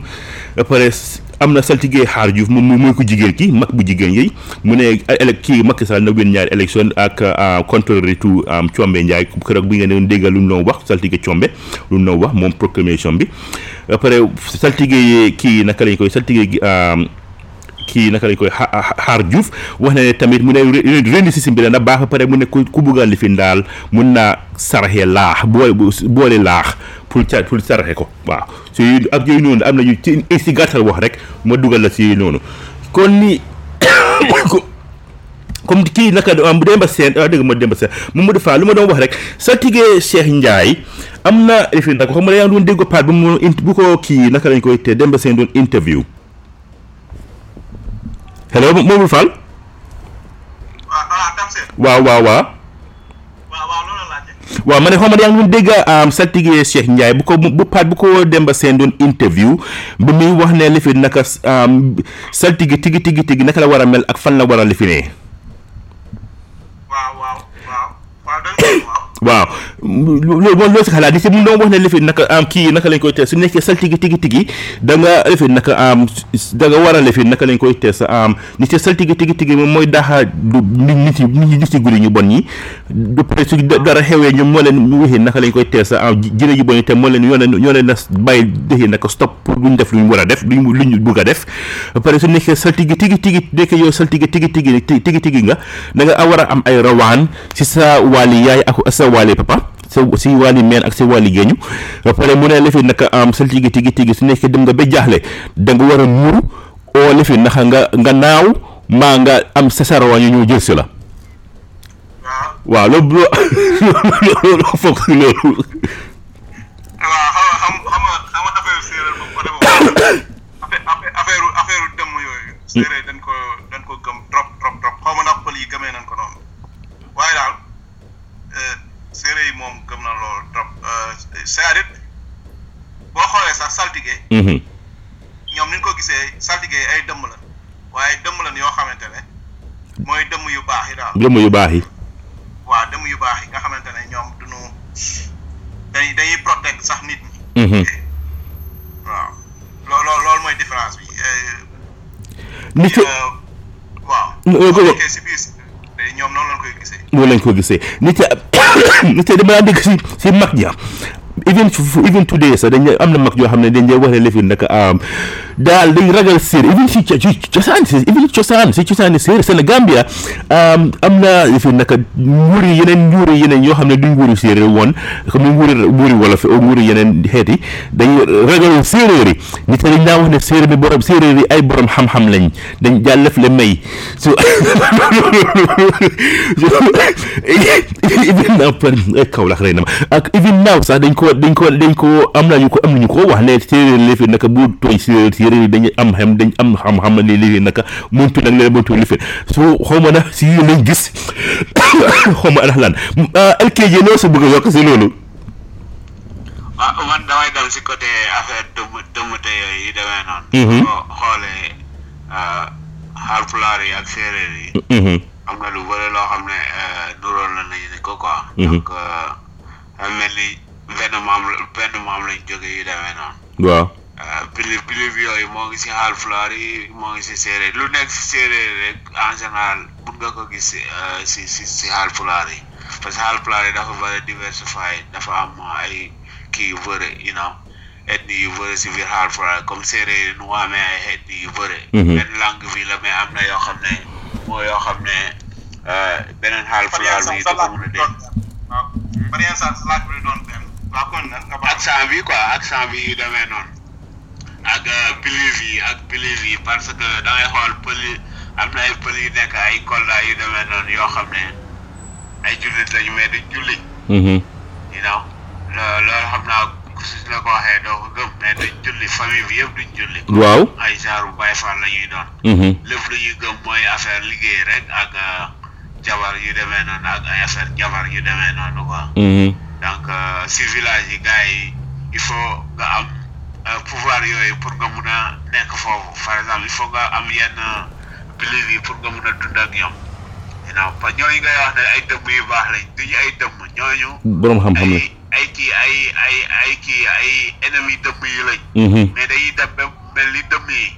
ba pare am na saltige xaar Diouf moom mooy ko jigéen ki mag bu jigéen yi mu ne élec kii Macky Sall na win ñaari élection ak contrary to Combe Ndiaye keroog bi nga ne déggal lu mu doon wax saltige Combe lu mu doon wax moom proclamation bi après saltige kii naka lañ koy saltige kii naka lañ koy xaar Diouf wax na ne tamit mu ne rendi système bi dana baax ba pare mu ne ku ku buggal li fi daal mun naa saraxe laax boole boole laax pour ca pour saraxe ko waaw su yooyu ak yooyu noonu am nañu ci si gàttal wax rek ma dugal la si yooyu noonu kon ni comme kii naka am Demba Seen ah dëgg ma Demba Seen Mamadou Fall lu ma doon wax rek sa tigee Cheikh Ndiaye am na lifin nag xam nga yaa ngi doon dégg paat bu mu bu ko kii naka lañ koy te Demba Seen doon interview hello Momadou Fall. waaw waaw waaw. waaw ma ne xaw ma yaa ngi doon dégg am saltige Cheikh Ndiaye bu ko bu paat bu ko Demba Seen doon interview bi muy wax ne lifin naka saltige tigi tigi tigi naka la war a mel ak fan la war a lifinee. waaw dañ koy waaw. waaw loolu moom loo si xalaat di si mun doon wax ne lifin naka am kii naka lañ koy test su nekkee sal tigi tigi tigi da nga lifin naka am da nga war a lifin naka lañ koy test am ni si sal tigi tigi tigi moom mooy daaxa du nit nit ñi nit ñi si guddi ñu bon ñi du pare su da- dara xewee ñoom moo leen wixi naka lañ koy test am jëne yu bon yi te moo leen ñoo leen ñoo leen a bàyyi dëxi naka stop pour duñ def luñ war a def luñ luñ bugg a def ba pare su nekkee sal tigi tigi tigi nekkee yow sal tigi tigi tigi tigi tigi nga da nga war a am ay rawaan si sa wàlli yaay ak sa wàlli papa sa si wàlli meen ak sa wàlli géeñu ba pare mu ne la fi naka am sa tigi tigi tigi su nekkee dem nga ba jaaxle da nga war a muuru oo la fi naka nga nga naaw maa nga am sa sa rawaan yu ñëw jël si la waaw loolu loolu foog si loolu waaw xam xam xam nga affaire séeréer moom côté boobu affaire affaire affaire affaire dëmm yooyu. séeréer dañ ko dañ ko gëm trop trop trop xaw ma ndax pël yi gëmee nañ ko noonu waaye daal euh, séeréer yi moom gëm na loolu trop euh, c'est-à-dire boo xoolee sax saltige Mhm. ñoom ni ñu ko gisee saltige yi ay dëmm la waaye dëmm lañ yoo xamante ne mooy dëmm yu baax yi daal jëmm yu baax yi. waaw dëmm yu baax yi nga xamante ne ñoom duñu dañuy dañuy protect sax nit ñi Mhm. waaw loo loo loolu mooy différence bi. euh, li ci euh, waaw. Mu- mu- boo nekkee si biir eh, ñoom noonu lañ koy gisee. loolu lañ ko gisee ni ca ni ca dama dégg si si mag ña even fu- even today sax dañ am na mag yoo xam ne dañ lay wax ne lëfin nag am daal dañ ragal séer even si ca- ci cosaan si even cosaan si cosaani séer Sénégambia am am na lëfin nag nguuri yeneen nguuri yeneen yoo xam ne du nguuri séeréer woon comme nguuri nguuri wolof nguuri yeneen xeet yi dañu ragaloon séeréer yi nit ñi dañ daa wax ne séeréer bi borom séeréer yi ay borom xam-xam lañ dañ jàllef le may su even now Kaolack rey na ma ak even now sax dañ ko dañ ko dañ ko am nañu ko am nañu ko wax ne séeréer li fi naka bu tooy séeréer séeréer yi dañu am xam dañ am xam-xam li li fi naka muntu nag leen muntu li fi su xaw ma na si lañ gis xaw ma ana lan LKJ loo si bëgg a yokk si loolu waaw man damay dal si côté affaire dëmm dëmmte yooyu yi demee noonu. boo xoolee Haalpulaar yi ak séeréer yi. am na lu bëri loo xam ne duroon na nañu ne ko quoi. donc mel ni benn maam la benn maam lañ jógee yu demee noonu. waaw. pili pili bi yooyu moo ngi si Haalpulaar yi moo ngi si séeréer lu nekk si séeréer rek en général mun nga ko gis si si si si Haalpulaar yi. parce que Haalpulaar yi dafa bëri diversifié dafa am ay kii yu bëri you know ethnie yu bëri si biir Haalpulaar comme séeréer yi nu mu amee ay ethnie yu bëri. benn langue bi la mais am na yoo xam ne moo yoo xam ne beneen Haalpulaar bi dafa mën a dégg. waaw Mariane Sarr sa laaj bi doon benn. waaw kon nag nga baal accent bi quoi accent bi yu demee noonu. ak pëlis yi ak pëlis yi parce que da ngay xool pëli am na ay pël yu nekk ay Kolda yu demee noonu yoo xam ne ay jullit lañu mais du jullit Mhm. you know lo- loolu xam naa ku si la ko waxee doo ko gëm mais duñ julli famille bi yëpp duñ julli waaw ay genre Baye Fall la ñuy doon Mhm. lépp lu ñuy gëm mooy affaire liggéey rek ak jabar yu demee noonu ak ay affaire jabar yu demee noonu quoi. Mhm. donc euh, si village yi gars yi il faut nga am euh, pouvoir yooyu pour nga mun a nekk foofu par exemple il faut nga am yenn belief yi pour nga mun a dund ak ñoom you know parce que ñooñu ngay wax ne ay dëmm yu baax lañ duñu ay dëmm ñooñu borom xam-xam la. ay ay kii ay ay ay kii ay ennemis dëmm yi lañ Mhm. mais dañuy dem ba mel ni dëmm yi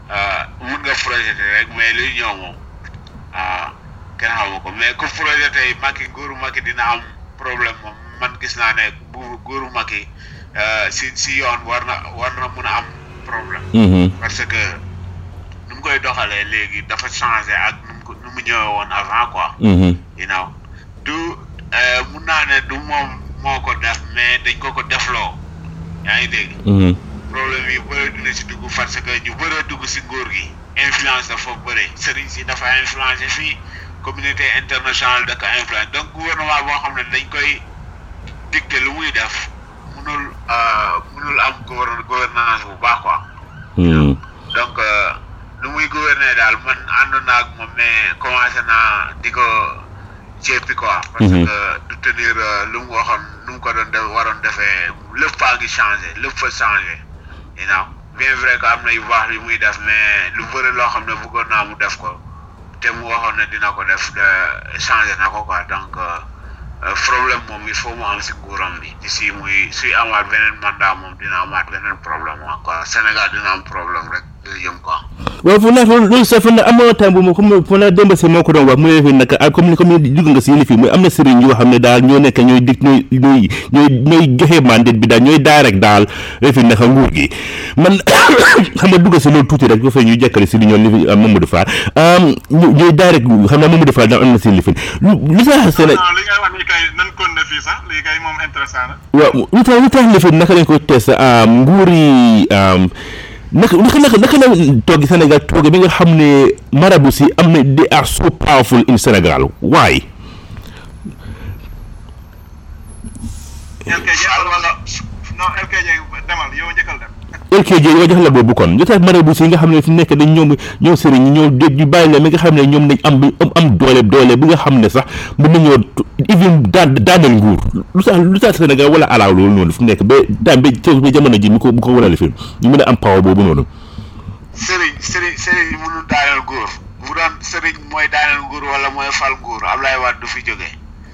ah mun nga projeté rek mais luy ñëw moom ah kenn xamu ko mais ku projeté yi Macky góoru Macky dina am problème moom man gis naa ne bu góoru Macky ah, si si yoon war na war na mun a am problème. Mhm. parce que nu mu koy doxalee léegi dafa changé ak nu mu ko nu mu ñëwee woon avant quoi. Mhm. you know du euh, mun naa ne du moom moo ko def mais dañ ko ko defloo yaa ngi dégg. Mhm. problème yu bëri dina si dugg parce que ñu bëri dugg si nguur gi influence dafa bëri sëriñ si dafa influencé fii communauté internationale da ko influence donc gouvernement boo xam ne dañ koy dicté lu muy def. mënul euh, mënul am gouverne gouvernance bu baax quoi. Hmm. donc euh, nu muy gouverner daal man ànd naa ak moom mais commencé naa di ko jéppi quoi. parce Mhm. que du tenir euh, lu mu waxoon nu mu ko doon def waroon defee lépp a ngi changé lépp a changé. you know bien vrai que am na yu baax yu muy def mais lu bëri loo xam ne bëggoon naa mu def ko. te mu waxoon ne dina ko def changé na ko quoi donc euh, problème moom il faut mu am si nguuram bi si muy suy amaat beneen mandat moom dina amaat beneen problème encore Sénégal dina am problème rek day jëm quoi. waaw fu nekk loolu sax fu ne am na temps bu ma comme fu ne démb si moo ko doon wax mu ne fi nag ak comme ni comme ni dugg nga si yéen fii muy am na sëriñ yoo xam ne daal ñoo nekk ñooy dig ñooy ñooy ñooy ñooy joxe mandat bi daal ñooy daal rek daal fi neex a nguur gi man xam nga dugg si loolu tuuti rek dafay ñuy jàkkale si li ñoom li fi am Mamadou Fall ñu ñuy daay rek xam naa Mamadou Fall daal am na si lifin lu lu tax Sénégal non li ngay wax nii kay nan kon ne fii sax lii kay moom intéressant na. waaw lu tax lu tax lifin naka lañ ko test nguur yi naka naka naka naka la toogi Sénégal toogi bi nga xam ne marabu si am na they are so powerful in Sénégal why LKJ wala non LKJ demal yow njëkkal dem. LKJ yoo jox la boobu kon jotaay marabu si nga xam ne fi nekk dañ ñoom ñoom sëriñ ñi ñoo dégg ñu bàyyi la mi nga xam ne ñoom dañ am am am doole doole bi nga xam ne sax mën nañoo even daan daaneel nguur lu tax lu tax Sénégal wala alaaw loolu noonu fi nekk ba daan ba teew ba jamono ji mi ko mi ko wala fi ñu mën a am power boobu noonu. sëriñ sëriñ sëriñ yi mënul daaneel góor bu doon sëriñ mooy daaneel nguur wala mooy fal nguur Ablaye Wade du fi jógee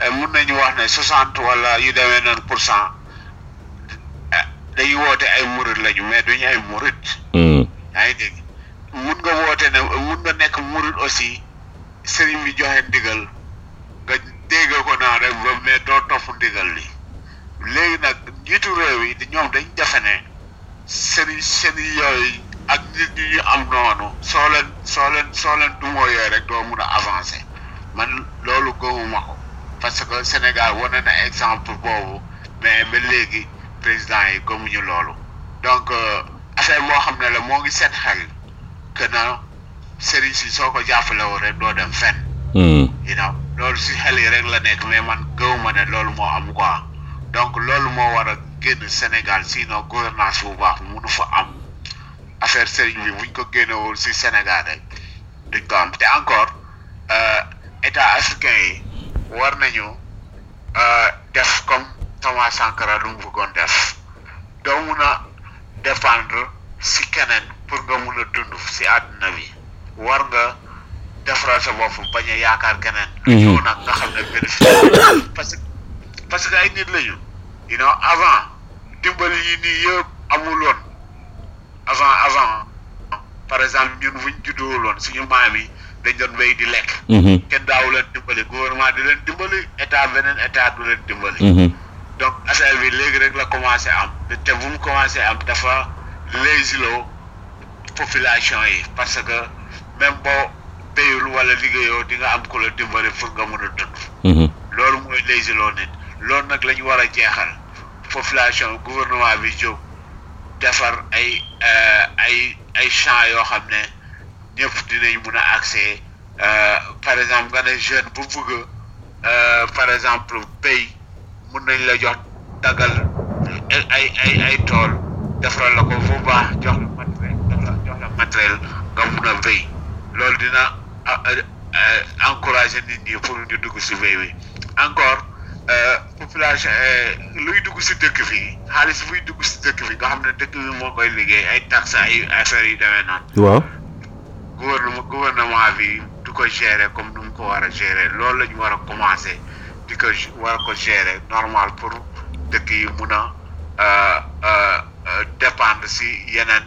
eh, mun nañu wax ne soixante wala yu demee noonu pour cent eh, dañuy woote ay murit lañu mais duñu ay murit Hmm. yaa ngi dégg mun nga woote ne mun nga nekk murit aussi sëriñ bi joxe ndigal nga dégg ko naa rek ba mais doo topp ndigal li léegi nag njiitu réew yi di ñoom dañ defe ne sëriñ sëriñ yooyu ak nit ñi ñu am noonu soo leen soo leen soo leen dumoo yooyu rek doo mun a avancer man loolu gëmuma ko parce que Sénégal wane na exemple boobu mais ba léegi président yi gëmuñu loolu donc affaire boo xam ne la moo ngi seet xel que na sëriñ si soo ko jàppalewul rek doo dem fenn Hmm. you know loolu si xel yi rek la nekk mais man gëw ma ne loolu moo am quoi donc loolu moo war a génn Sénégal sinon gouvernance bu baax mënu fa am affaire sëriñ bi buñ ko génnewul si Sénégal rek duñ ko am te encore euh, état africain yi war nañu euh, def comme Thomas Sankara lu mu bëggoon def doo mun a dépendre si keneen pour nga mun a dund si àdduna bi war nga defaral sa bopp bañ a yaakaar keneen. yow nag nga xam ne bénéfice parce que parce que ay nit lañu. you know avant dimbali yi nii yëpp amul woon avant avant par exemple ñun buñ juddoo loon suñu maam yi dañ doon béy di lekk. kenn daawu leen dimbali gouvernement di leen dimbali état beneen état du leen dimbali. donc affaire bi léegi rek la commencé am te bu mu commencé am dafa léesiloo population yi parce que même boo béyul wala liggéeyoo di nga am ku la dimbali pour nga mën a dund. loolu mooy léesiloo nit loolu nag la ñu war a jeexal population gouvernement bi jóg. defar ay ay ay champs yoo xam ne ñëpp dinañ mun a accès par exemple nga ne jeune bu bëgg par exemple béy mun nañ la jox daggal ay ay ay tool defaral la ko bu baax jox la matériel jox la matériel nga mun a béy loolu dina encourager nit ñi pour ñu dugg si béy bi encore population eh, luy dugg si dëkk bi xaalis buy dugg si dëkk bi nga xam ne dëkk bi moo koy liggéey ay taxes ay affaires yu demee noonu waaw gouvernement gouvernement bi du ko gérer comme nu mu ko war a gérer loolu la ñu war a commencer di ko g- war a ko gérer normal pour dëkk yi mun a euh, euh, euh, dépendre si yeneen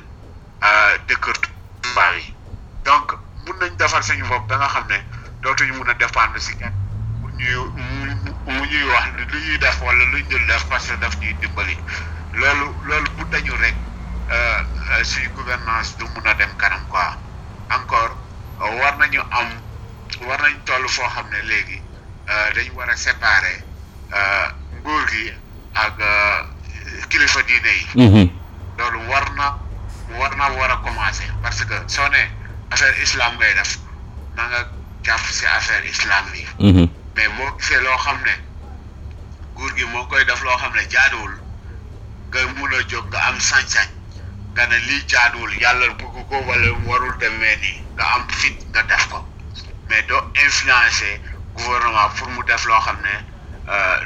euh, dëkkër tubaab yi donc mun nañ defar suñu bopp ba nga xam ne dootuñu mun a dépendre si kenn mu ñuy mu- mu ñuy wax lu ñuy def wala lu ñu dul def parce que daf ñuy dimbali loolu loolu bu dañu rek euh, euh, suñu gouvernance du mun a dem kanam quoi encore euh, war nañu am war nañ toll foo xam ne léegi euh, dañu war a séparer euh, nguur gi ak kilifa diine yi. loolu war na war na war a commencer parce que soo ne affaire islam ngay def na nga jàpp si affaire islam yi. mais boo gisee loo xam ne nguur gi moo koy def loo xam ne jaaduwul nga mun a jóg nga am sañ-sañ nga ne lii jaaduwul yàlla bëgg ko wala warul demee nii nga am fit nga def ko mais doo influencer gouvernement pour mu def loo xam ne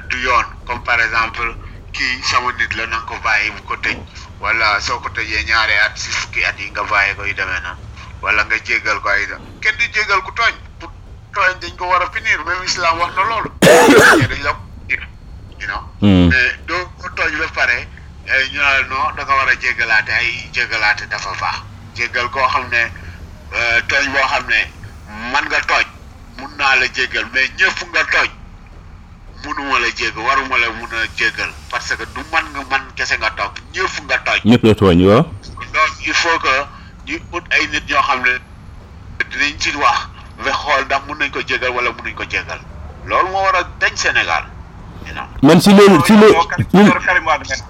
du yoon comme par exemple kii sama nit la na nga ko bàyyi bu ko tëj wala soo ko tëjee ñaari at si fukki at yi nga bàyyi ko yu demee noonu wala nga jéggal ko ay kenn du jéggal ku tooñ ku tooñ dañ ko war a punir même islam wax na loolu dañ la you know mais doo ko tooñ ba pare ñu ne non da nga war a jéggalaate ay jéggalaate dafa baax jéggal koo xam ne tooñ boo xam ne man nga tooñ mun naa la jéggal mais ñëpp nga tooñ munuma la jéggal waruma la mun a jéggal parce que du man nga man kese nga toog ñëpp nga tooñ ñëpp la tooñ waaw donc il faut que ñu ut ay nit ñoo xam ne dinañ ci wax ba xool ndax mun nañ ko jéggal wala mun nañ ko jéggal loolu moo war a dañ Sénégal you know. man si loolu si loolu Karim Wade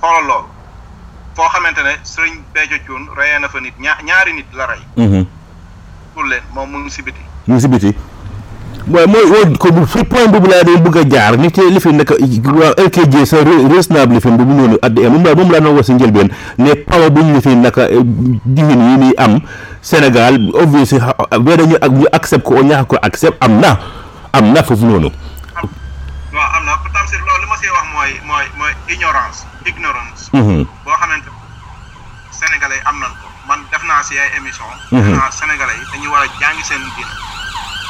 xoolal loolu foo xamante ne sëriñ Béthio Thioune reyee na fa nit ñaa ñaari nit la rey. pour leen moom mu ngi si biti. mu ngi si biti. mooy mooy woo ko bu fi point boobu laa doon bëgg a jaar ni ci lifin nag waa LKJ sa reasonable lifin boobu noonu addi moom laa moom laa doon wax si njëlbeen ne power bu ñu lifin nag diwin yi muy am Sénégal obviously weda ñu ak ñu accept ko o ñaax ko accept am na am na foofu noonu. waaw am na Tamsir loolu li ma siy wax mooy mooy mooy ignorance ignorance. boo xamante sénégalais am nañ ko man def naa si ay émission def naa sénégalais yi dañuy war a jàngi seen diine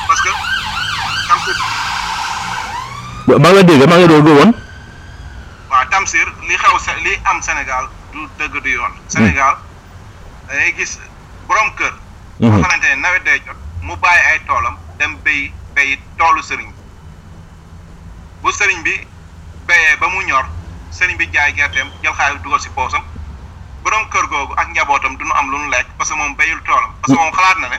parce que Tamsir. maa ngi la dégg maa ngi doon woon. waaw Tamsir li xew li am Sénégal du dëgg du yoon. Sénégal. da ngay gis borom kër. nga Mhm. xamante ne nawet day jot mu bàyyi ay toolam dem béy béy toolu sëriñ bi bu sëriñ bi béyee ba mu ñor sëriñ bi jaay gerteem jël xaalis dugal si poosam borom kër googu ak njabootam du ñu am lu ñu lekk parce que moom béyul toolam parce que moom xalaat na ne.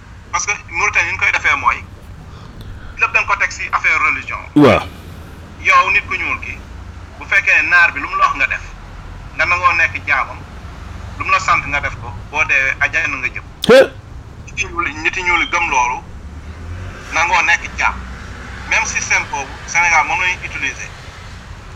parce que Mauritanie ni ñu koy defee mooy lépp dañ ko teg si affaire religion. waaw yow nit ku ñuul kii bu fekkee naar bi lu mu la wax nga def nga nangoo nekk jaamam lu mu la sant nga def ko boo dee ajana nga jëm. nit yi ñuul nit yi ñuul gëm loolu nangoo nekk jaam même système boobu Sénégal moom la ñuy utiliser.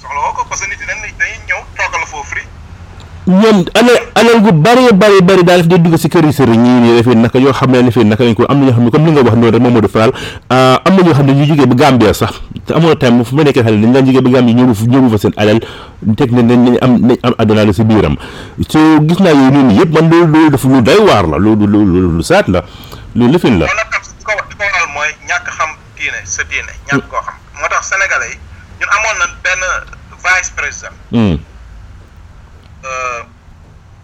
soxla woo ko parce que nit yi dañ lay dañuy ñëw toogal la foofu rek. ñoom alal alal gu bëree bëri bëri daal daf di dugg si kër yi sëriñ ñii nii dafay naka yoo xam ne dafay naka lañ ko am na ñoo xam ne comme ni nga wax noonu rek Mamadou Fall ah, am na ñoo xam ne ñu jógee ba Gambia sax te amoon na time fu ma nekkee xale dañ daan jógee ba Gambia ñëw fa ñëw fa seen alal teg nañ nañ nañ am nañ am àdduna la si biiram so gis naa yooyu noonu yëpp man loolu loolu dafa lu doy waar la loolu loolu loolu lu saat la loolu lifin la loolu nag tam su ko di ko waral mooy ñàkk xam diine sa diine ñàkk koo xam moo tax sénégalais yi ñun amoon na benn vice président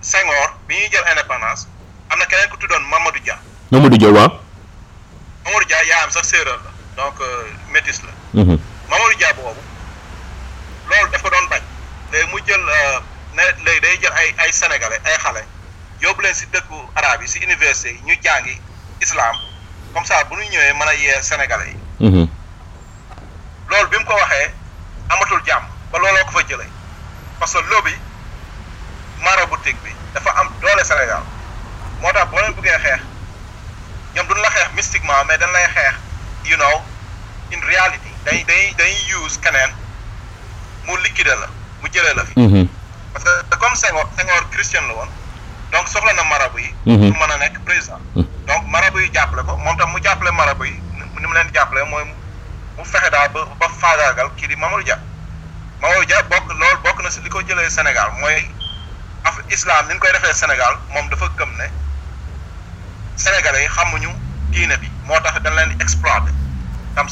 Senghor bi ñuy jël indépendance am na keneen ku tuddoon Mamadou Dia Mamadou Dia waaw Mamadou Dia yaayam sax séeréer la donc métis la Mamadou Dia boobu loolu daf ko doon bañ léegi mu jël ne léegi day jël ay ay sénégalais ay xale yóbbu leen si dëkku arabe yi si université yi ñu jàngi islam comme ça bu ñu ñëwee mën a yee Sénégalais yi. Mhm. loolu bi mu ko waxee amatul jàmm ba looloo ko fa jëlee parce que lobby maraboutique bi dafa am doole Sénégal moo tax boo leen bëggee xeex ñoom duñ la xeex mystiquement mais dañ lay xeex you know in reality dañuy dañuy dañuy use keneen mu liquider la mu jëlee la fi. Mhm. parce que comme Senghor Senghor christian la woon donc soxla na marabu yi. pour mhm. mën a nekk président. Mhm. donc marabu yi jàppale ko moom tam mu jàppale marabu yi ni mu leen jàppale mooy mu fexe daal ba ba faagaagal kii di Mamadou Dia. Mamadou Dia bokk loolu bokk na si li ko jëlee Sénégal mooy af islam ni ñu koy defee Sénégal moom dafa gëm ne sénégalais yi xamuñu diine bi moo tax dañ leen di exploité tam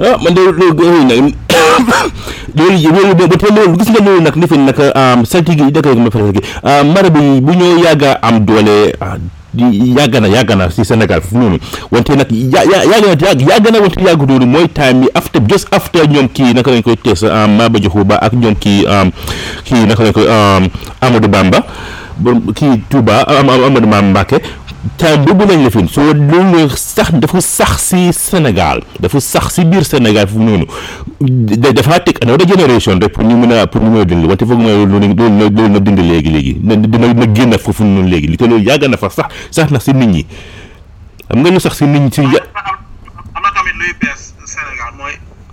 ah man de loolu loolu nag loolu yi loolu ba ba te loolu gis nga loolu nag li fi nag saltige yi dëkk ma fekk mara bi bu ñoo yàgg a am doole ah, di- yàgg na yàgg na si Sénégal foofu noonu wante nag ya ya yàgg na yàgg yàgg na wante yàgg doonu mooy time bi after just after ñoom kii naka lañ koy tees Maba Jaxu Ba ak ñoom kii ah, kii naka lañ koy ah, Amadou Bamba borom kii Touba am am Amadou Mame Mbacké te dugg nañ la fi su loolu sax dafa sax si Sénégal dafa sax si biir Sénégal foofu noonu da dafaa teg another generation rek pour ñu mën a pour ñu mën a dindi wante foog ma loolu loolu loolu na dindi léegi léegi na dina na génn foofu noonu léegi li te loolu yàgg na fa sax sax na si nit ñi xam nga lu sax si nit ñi si ya am na tamit luy bees Sénégal mooy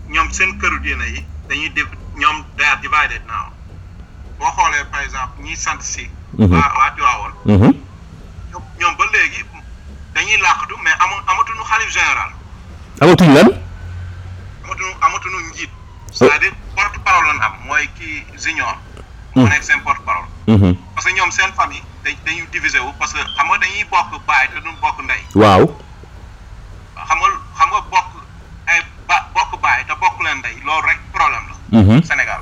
ñoom seen këru diine yi dañuy def ñoom they are divided now boo xoolee par exemple ñi sant si. waa waa Tiwaawoon. ñoom ñoom ba léegi dañuy làqatu mais amu amatuñu xalif général amatuñ lan amatuñu amatuñu njiit c'est-à-dire porte parole lan am mooy kii junior moo nekk seen porte parole Mhm. parce que ñoom seen famille dañ dañu divisé wu parce que xam nga dañuy bokk baay te duñ bokk ndey waaw xam nga xam nga bokk ay ba bokk baay te bokk leen ndey loolu rek problème la Mhm. Sénégal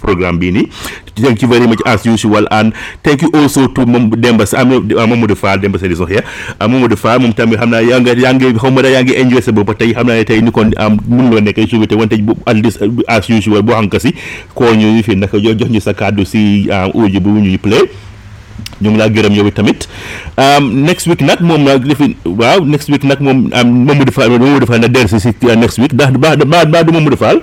programme bii nii thank you very much as usual and thank you also to moom Demba Sa am na Mamadou Fall Demba Sa di sox ya Mamadou Fall moom tamit xam naa yaa ngi yaa ngi xaw ma da yaa ngi enjoy sa bopp tey xam naa ne tey ni kon am mun nga nekk subi te wante bu at least as usual boo xam nga si koo ñu fi naka jox jox ñu sa kàddu si audio bu ñuy play ñu ngi laa gërëm yow tamit next week nag moom nag li fi waaw next week nag moom Mamadou Fall Mamadou Fall na dellu si si next week ndax ba ba ba du Mamadou Fall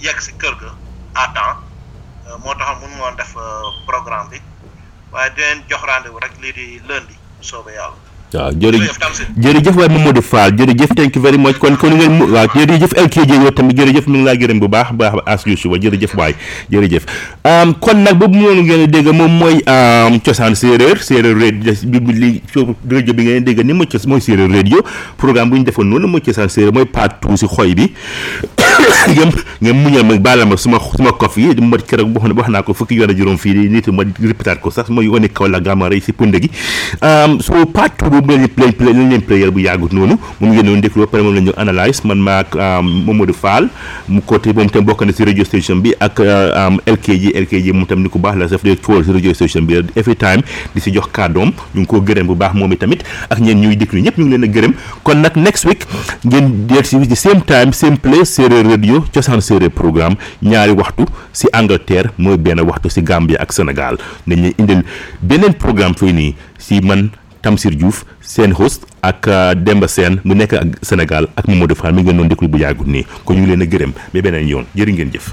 yegg si kër ga à temps moo tax mun woon def programme bi waaye di leen jox rendez-vous rek lii di lundi bu soobee yàlla. waaw jërëjëf jërëjëf waaye Mamadou Fall jërëjëf thank you very much kon kon ngeen mu waaw jërëjëf El Hadj yow tamit jërëjëf mi ngi laa gërëm bu baax baax as yu suba jërëjëf waay jërëjëf kon nag boobu noonu ngeen dégg moom mooy cosaan séeréer séeréer radio bi li rajo bi ngeen dégg ni mooy cos mooy séeréer radio programme bu ñu defoon noonu mooy cosaan séeréer mooy part two si xoy bi ngeen ngeen muñal ma baala ma suma suma kof yi ma keroog wax wax naa ko fukki yoon a juróom fii di nit ma répétaat ko sax ma yónnee kaw la gaama rey si pënd gi so part two boobu lañ lañ play lañ leen player bu yàggut noonu moom ngeen doon déglu ba pare moom la ñu analyse man maa ak Mamadou Fall mu côté moom tam bokk na si radio station bi ak LKJ LKJ moom tam ni ku baax la daf dee tool si radio station bi every time di si jox kàddoom ñu ngi koo gërëm bu baax moom i tamit ak ñeen ñuy déglu ñëpp ñu ngi leen a gërëm kon nag next week ngeen del si the same time same place séeréer radio cosaan séeréer programme ñaari waxtu si Angleterre mooy benn waxtu si Gambia ak Sénégal nañ leen indil beneen programme fii nii si man Tamsir Diouf seen host ak Demba Sène mu nekk ak Sénégal ak Mamadou Fall mi ngeen doon déglu bu yàggut nii kon ñu ngi leen a gërëm ba beneen yoon jërë ngeen jëf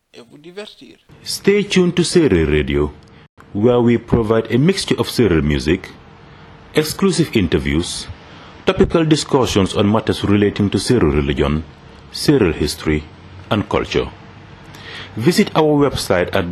et vous divertir. Stay tuned to Serer Radio, where we provide a mixture of Serer music, exclusive interviews, topical discussions on matters relating to Serer religion, Serer history, and culture. Visit our website at